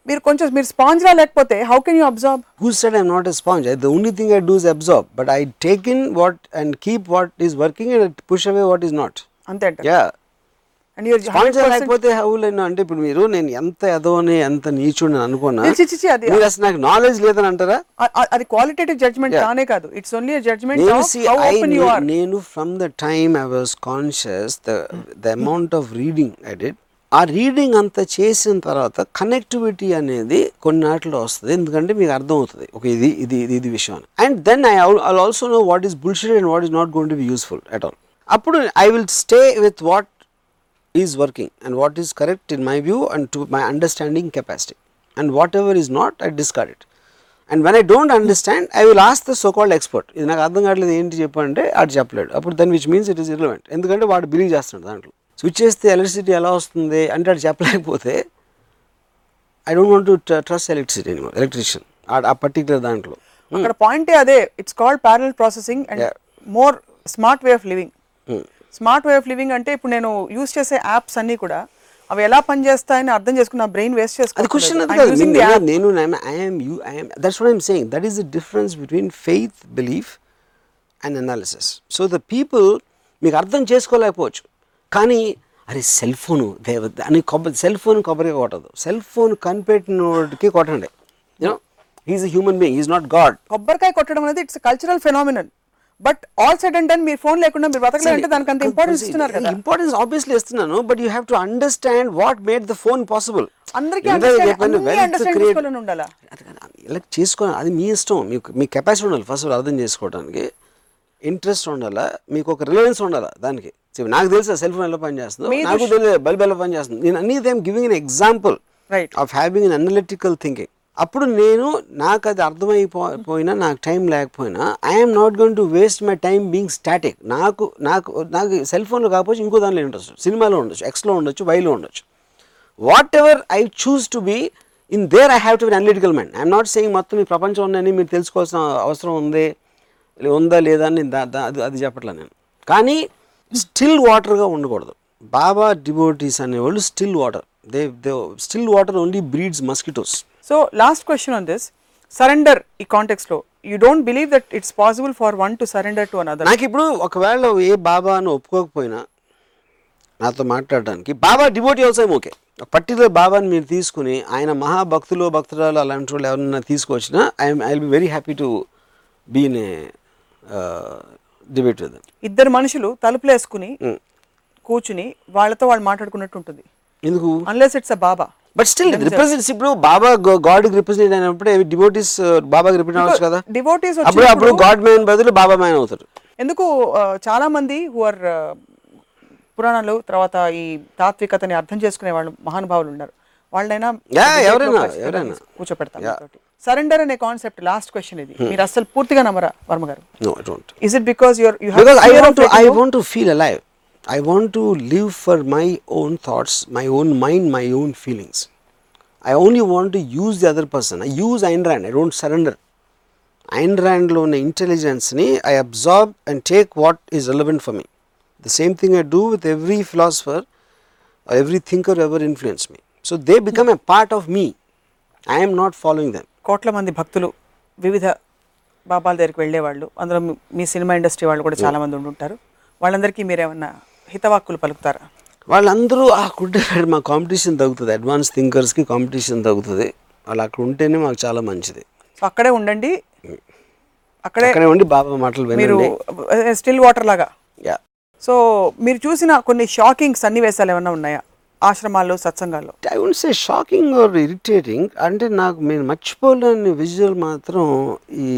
మీరు కొంచెం మీరు స్పాంజ్లా లేకపోతే how can you observe Who said I'm not a sponge? I, the only thing I do is absorb, but I take in what and keep what is working and push away what is not. అంతే అంట Yeah. And లేకపోతే అంటే ఇప్పుడు మీరు నేను ఎంత ఎదవని ఎంత నీచుని అనుకున్నా మీరు అసలు నాకు నాలెడ్జ్ లేదని అంటారా? అది క్వాలిటేటివ్ జడ్జ్మెంట్. కానే కాదు. ఇట్స్ ఓన్లీ జడ్జ్మెంట్ నేను of see, how I open you knew- or నేను from the time I was conscious the the amount of reading I did ఆ రీడింగ్ అంతా చేసిన తర్వాత కనెక్టివిటీ అనేది కొన్నాటిలో వస్తుంది. ఎందుకంటే మీకు అర్థం అవుతుంది ఒక ఇది ఇది ఇది ఇది విషయం. And then I I also know what is bullshit and what is not going to be useful at all అప్పుడు I will stay with what working and what is correct in my view and to my understanding capacity and whatever is not I discard it and when I don't understand I will ask the so called expert ఇది నాకు అర్థం కావట్లేదు ఏంటి చెప్పంటే ఆడు చెప్పలేడు. అప్పుడు దాని which means it is irrelevant ఎందుకంటే వాడు బిలీవ్ చేస్తున్నాడు దాంట్లో. స్విచ్ చేస్తే ఎలక్ట్రిసిటీ ఎలా వస్తుంది అంటే ఆడు చెప్పలేకపోతే I don't want to trust electricity electrician ఆ పర్టికులర్ దాంట్లో. అక్కడ పాయింటే అదే. It's called parallel processing and. More smart way of living. Smart way of living అంటే ఇప్పుడు నేను యూస్ చేసే యాప్స్ అన్ని కూడా అవి ఎలా పనిచేస్తాయని అర్థం చేసుకున్న బ్రెయిన్ వేస్ట్ అది క్వశ్చన్ అది చేసుకోవాలి కాదు నేను- I'm you I'm that's what saying that is the difference between faith belief and analysis so the people మీకు అర్థం చేసుకోలేకపోవచ్చు. కానీ అరే సెల్ ఫోను అని కొబ్బరి సెల్ ఫోన్ కొబ్బరిగా కొట్టదు సెల్ ఫోన్ కనిపెట్టినోడికి కొట్టండి. You know he is human being is not God కొబ్బరికాయ కొట్టడం అనేది it's cultural phenomenon but all said and done మీరు ఫోన్ లేకుండా మీరు బతకలేదంటే దానికి అంత ఇంపార్టెన్స్ ఇస్తున్నారు కదా. ఇంపార్టెన్స్ ఆబ్వియస్లీ ఇస్తున్నాను but you have to understand what made the phone possible అందరికీ ఉండాలా? ఇలా చేసుకోవాలి? అది మీ ఇష్టం. మీకు మీ కెపాసిటీ ఉండాలి. ఫస్ట్ అర్థం చేసుకోవడానికి ఇంట్రెస్ట్ ఉండాలా? మీకు ఒక రిలవెన్స్ ఉండాలా దానికి? నాకు తెలుసు సెల్ ఫోన్ ఎలా పనిచేస్తుందో. నాకు తెలియదు బల్బ్ ఎలా పనిచేస్తుంది. నేను అన్ని them giving an example. Of having an analytical thinking అప్పుడు నేను నాకు అది అర్థమైపోయినా నాకు టైం లేకపోయినా I'm not going to waste my time being static నాకు నాకు నాకు సెల్ ఫోన్లో కాకపోవచ్చు ఇంకో దానిలో ఉండొచ్చు. సినిమాలో ఉండొచ్చు ఎక్స్లో ఉండొచ్చు వైలో ఉండొచ్చు. Whatever I choose to be in there I have to be analytical mind I'm not saying మొత్తం ఈ ప్రపంచం ఉందని మీరు తెలుసుకోవాల్సిన అవసరం ఉంది ఉందా లేదా అని నేను దా- దా- అది అది చెప్పట్లా నేను. కానీ స్టిల్ వాటర్గా ఉండకూడదు. బాబా డిబోటీస్ అనేవాళ్ళు still water they they still water only breeds mosquitoes so last question on this surrender ఈ కాంటెక్స్లో. You don't believe that it's possible for one to surrender to another నాకు ఇప్పుడు ఒకవేళ ఏ బాబా అని ఒప్పుకోకపోయినా నాతో మాట్లాడడానికి బాబా డివోటీ అవసరం ఓకే. పర్టికులర్ బాబాని మీరు తీసుకుని ఆయన మహాభక్తులు భక్తురాలు అలాంటి వాళ్ళు ఎవరన్నా తీసుకొచ్చినా I'm I will be very happy to be in a debate with ఇద్దరు మనుషులు తలుపులు వేసుకుని కూర్చుని వాళ్ళతో వాళ్ళు మాట్లాడుకున్నట్టు ఉంటుంది. ఎందుకు? Unless it's a Baba but still represents ఇప్పుడు బాబా గాడ్కి రిప్రజెంట్ అయినప్పుడు డివోటీస్ బాబాకి రిప్రజెంట్ అవ్వచ్చు కదా. డివోటీస్ అప్పుడు అప్పుడు గాడ్ మ్యాన్ బదులు బాబా మ్యాన్ అవుతారు. ఎందుకు చాలా మంది హు ఆర్ పురాణాలు తర్వాత ఈ తాత్వికతని అర్థం చేసుకునే వాళ్ళు మహానుభావులు ఉన్నారు. వాళ్ళైనా ఎవరైనా, ఎవరైనా. కూర్చోపెడతాం సరెండర్ అనే కాన్సెప్ట్ లాస్ట్ క్వశ్చన్ ఇది. మీరు అసలు పూర్తిగా నమ్మరా వర్మ గారు? No I don't is it because your you I want to I want to feel alive. I want to live for my own thoughts, my own mind, my own feelings. I only want to use the other person. I use Ayn Rand. I don't surrender. Ayn Randలో ఉన్న ఇంటెలిజెన్స్ని I absorb and take what is relevant for me the same thing I do with every philosopher every thinker ever influence me so they become a part of me I'm not following them కోట్ల మంది భక్తులు వివిధ బాబాల దగ్గరికి వెళ్ళేవాళ్ళు అందులో మీ- మీ cinema industry వాళ్ళు కూడా చాలా మంది ఉండి ఉంటారు వాళ్ళందరికీ మీరేమన్నా హితవాక్కులు పలుకుతారా. వాళ్ళందరూ అక్కడ ఉంటే మా కాంపిటీషన్ తగ్గుతుంది. అడ్వాన్స్ థింకర్స్కి కాంపిటీషన్ తగ్గుతుంది. వాళ్ళు అక్కడ ఉంటేనే మాకు చాలా మంచిది. సో అక్కడే ఉండండి. అక్కడే అక్కడే ఉండి బాబా మాటలు మీరు వినండి స్టిల్ వాటర్ లాగా. యా. సో మీరు చూసిన కొన్ని షాకింగ్ సన్నివేశాలు ఏమైనా ఉన్నాయా? ఆశ్రమాల్లో సత్సంగాల్లో. I would say shocking or irritating అంటే నాకు నేను మర్చిపోలేని విజువల్ మాత్రం ఈ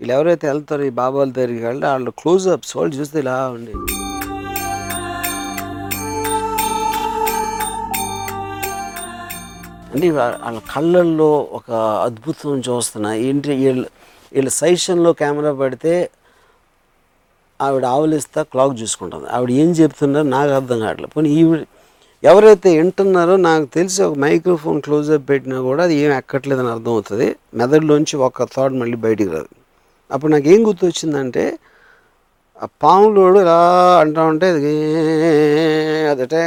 వీళ్ళు ఎవరైతే వెళ్తారో ఈ బాబాల దగ్గరికి వాళ్ళు క్లోజ్ అప్స్ వాళ్ళు చూస్తే ఇలా ఉండి. అంటే వాళ్ళ కళ్ళల్లో ఒక అద్భుతం చూస్తున్నా ఏంటి వీళ్ళు వీళ్ళ సైషన్లో కెమెరా పెడితే ఆవిడ ఆవలిస్తా క్లాక్ చూసుకుంటుంది. ఆవిడ ఏం చెప్తున్నారో నాకు అర్థం కావట్లేదు పోనీ ఈవిడ ఎవరైతే వింటున్నారో నాకు తెలిసి ఒక మైక్రోఫోన్ క్లోజప్ పెట్టినా కూడా అది ఏం ఎక్కట్లేదని అర్థం అవుతుంది మెదడులోంచి ఒక థాట్ మళ్ళీ బయటికి రాదు. అప్పుడు నాకు ఏం గుర్తొచ్చిందంటే ఆ పాములోడు ఇలా అంటూ ఉంటే అది అదటే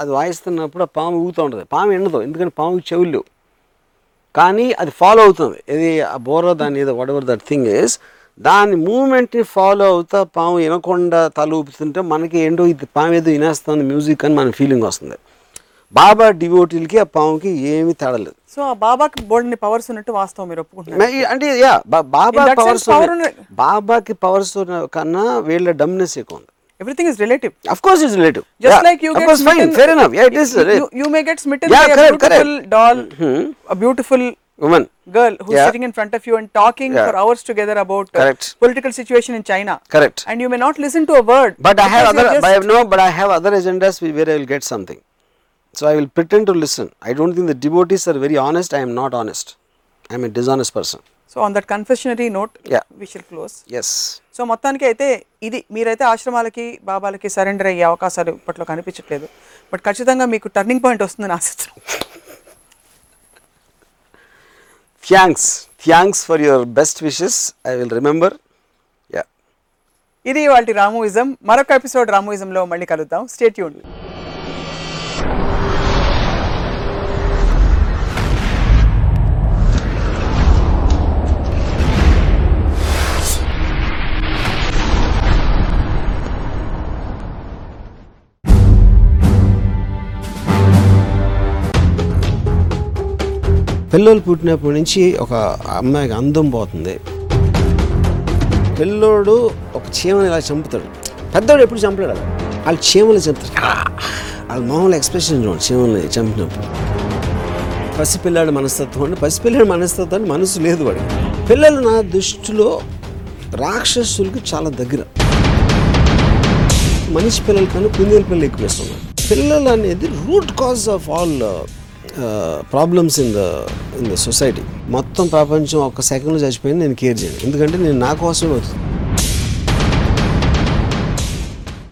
అది వాయిస్తున్నప్పుడు ఆ పాము ఊగుతూ ఉంటుంది. పాము ఎండదు ఎందుకంటే పాము చెవులు కానీ అది ఫాలో అవుతుంది. ఇది ఆ బోరో దాని ఏదో whatever that thing is దాని మూమెంట్ని ఫాలో అవుతా పాము వినకుండా తల ఊపుతుంటే మనకి ఏంటో ఇది పాము ఏదో వినేస్తుంది మ్యూజిక్ అని మన ఫీలింగ్ వస్తుంది. బాబా డివోటీలకి ఆ పాముకి ఏమీ తేడలేదు సో ఆ బాబాకి బోర్డుని పవర్స్ ఉన్నట్టు వాస్తవం మీరు ఒప్పుకుంటున్నారు మే- అంటే యా బాబా పవర్స్ బాబాకి పవర్స్ కన్నా వీళ్ళ డమ్నెస్ ఎక్కువ ఉంది everything is relative Of course, course, fine, smitten, fair enough. Yeah, it is. You, you may get smitten Yeah, by a correct, beautiful correct. doll, Hmm. a beautiful Woman. girl who's Yeah. sitting in front of you and talking Yeah. for hours together about uh, political situation in China. Correct. And you may not listen to a word. But I have other. I have, no, but I have other agendas whe- where I will get something. So I will pretend to listen. I don't think the devotees are very honest. I am not honest. I am a dishonest person. So on that confessionary note, Yeah. we shall close. Yes. So మొత్తానికి అయితే ఇది మీరైతే ఆశ్రమాలకి బాబాలకి surrender అయ్యే అవకాశాలు ఇప్పట్లో కనిపించట్లేదు but ఖచ్చితంగా మీకు టర్నింగ్ పాయింట్ వస్తుందని ఆశిస్తున్నాం Thanks. Thanks for your best wishes. I will remember. Yeah. ఇది వాటి రామోయిజం మరొక ఎపిసోడ్ రామోయిజంలో మళ్ళీ కలుద్దాం స్టేట్ యూన్ పిల్లలు పుట్టినప్పటి నుంచి ఒక అమ్మాయికి అందం పోతుంది. పిల్లోడు ఒక చీమని ఇలా చంపుతాడు. పెద్దోడు ఎప్పుడు చంపలేడు అలా. వాళ్ళు చీమలు చంపుతారు. వాళ్ళ మామూలు ఎక్స్ప్రెషన్ చూడండి చీమల్ని చంపినప్పుడు. పసిపిల్లాడి మనస్తత్వం అంటే పసిపిల్లాడి మనస్తత్వం అంటే మనసు లేదు వాడికి. పిల్లలు నా దృష్టిలో రాక్షసులకి చాలా దగ్గర. మనిషి పిల్లల కన్నా కుందేల పిల్లలు ఎక్కువ ఇస్తున్నారు పిల్లలు అనేది root cause of all problems in the in the society మొత్తం ప్రపంచం ఒక్క సెకండ్లో చచ్చిపోయింది నేను కేర్ చేయను. ఎందుకంటే నేను నా కోసమే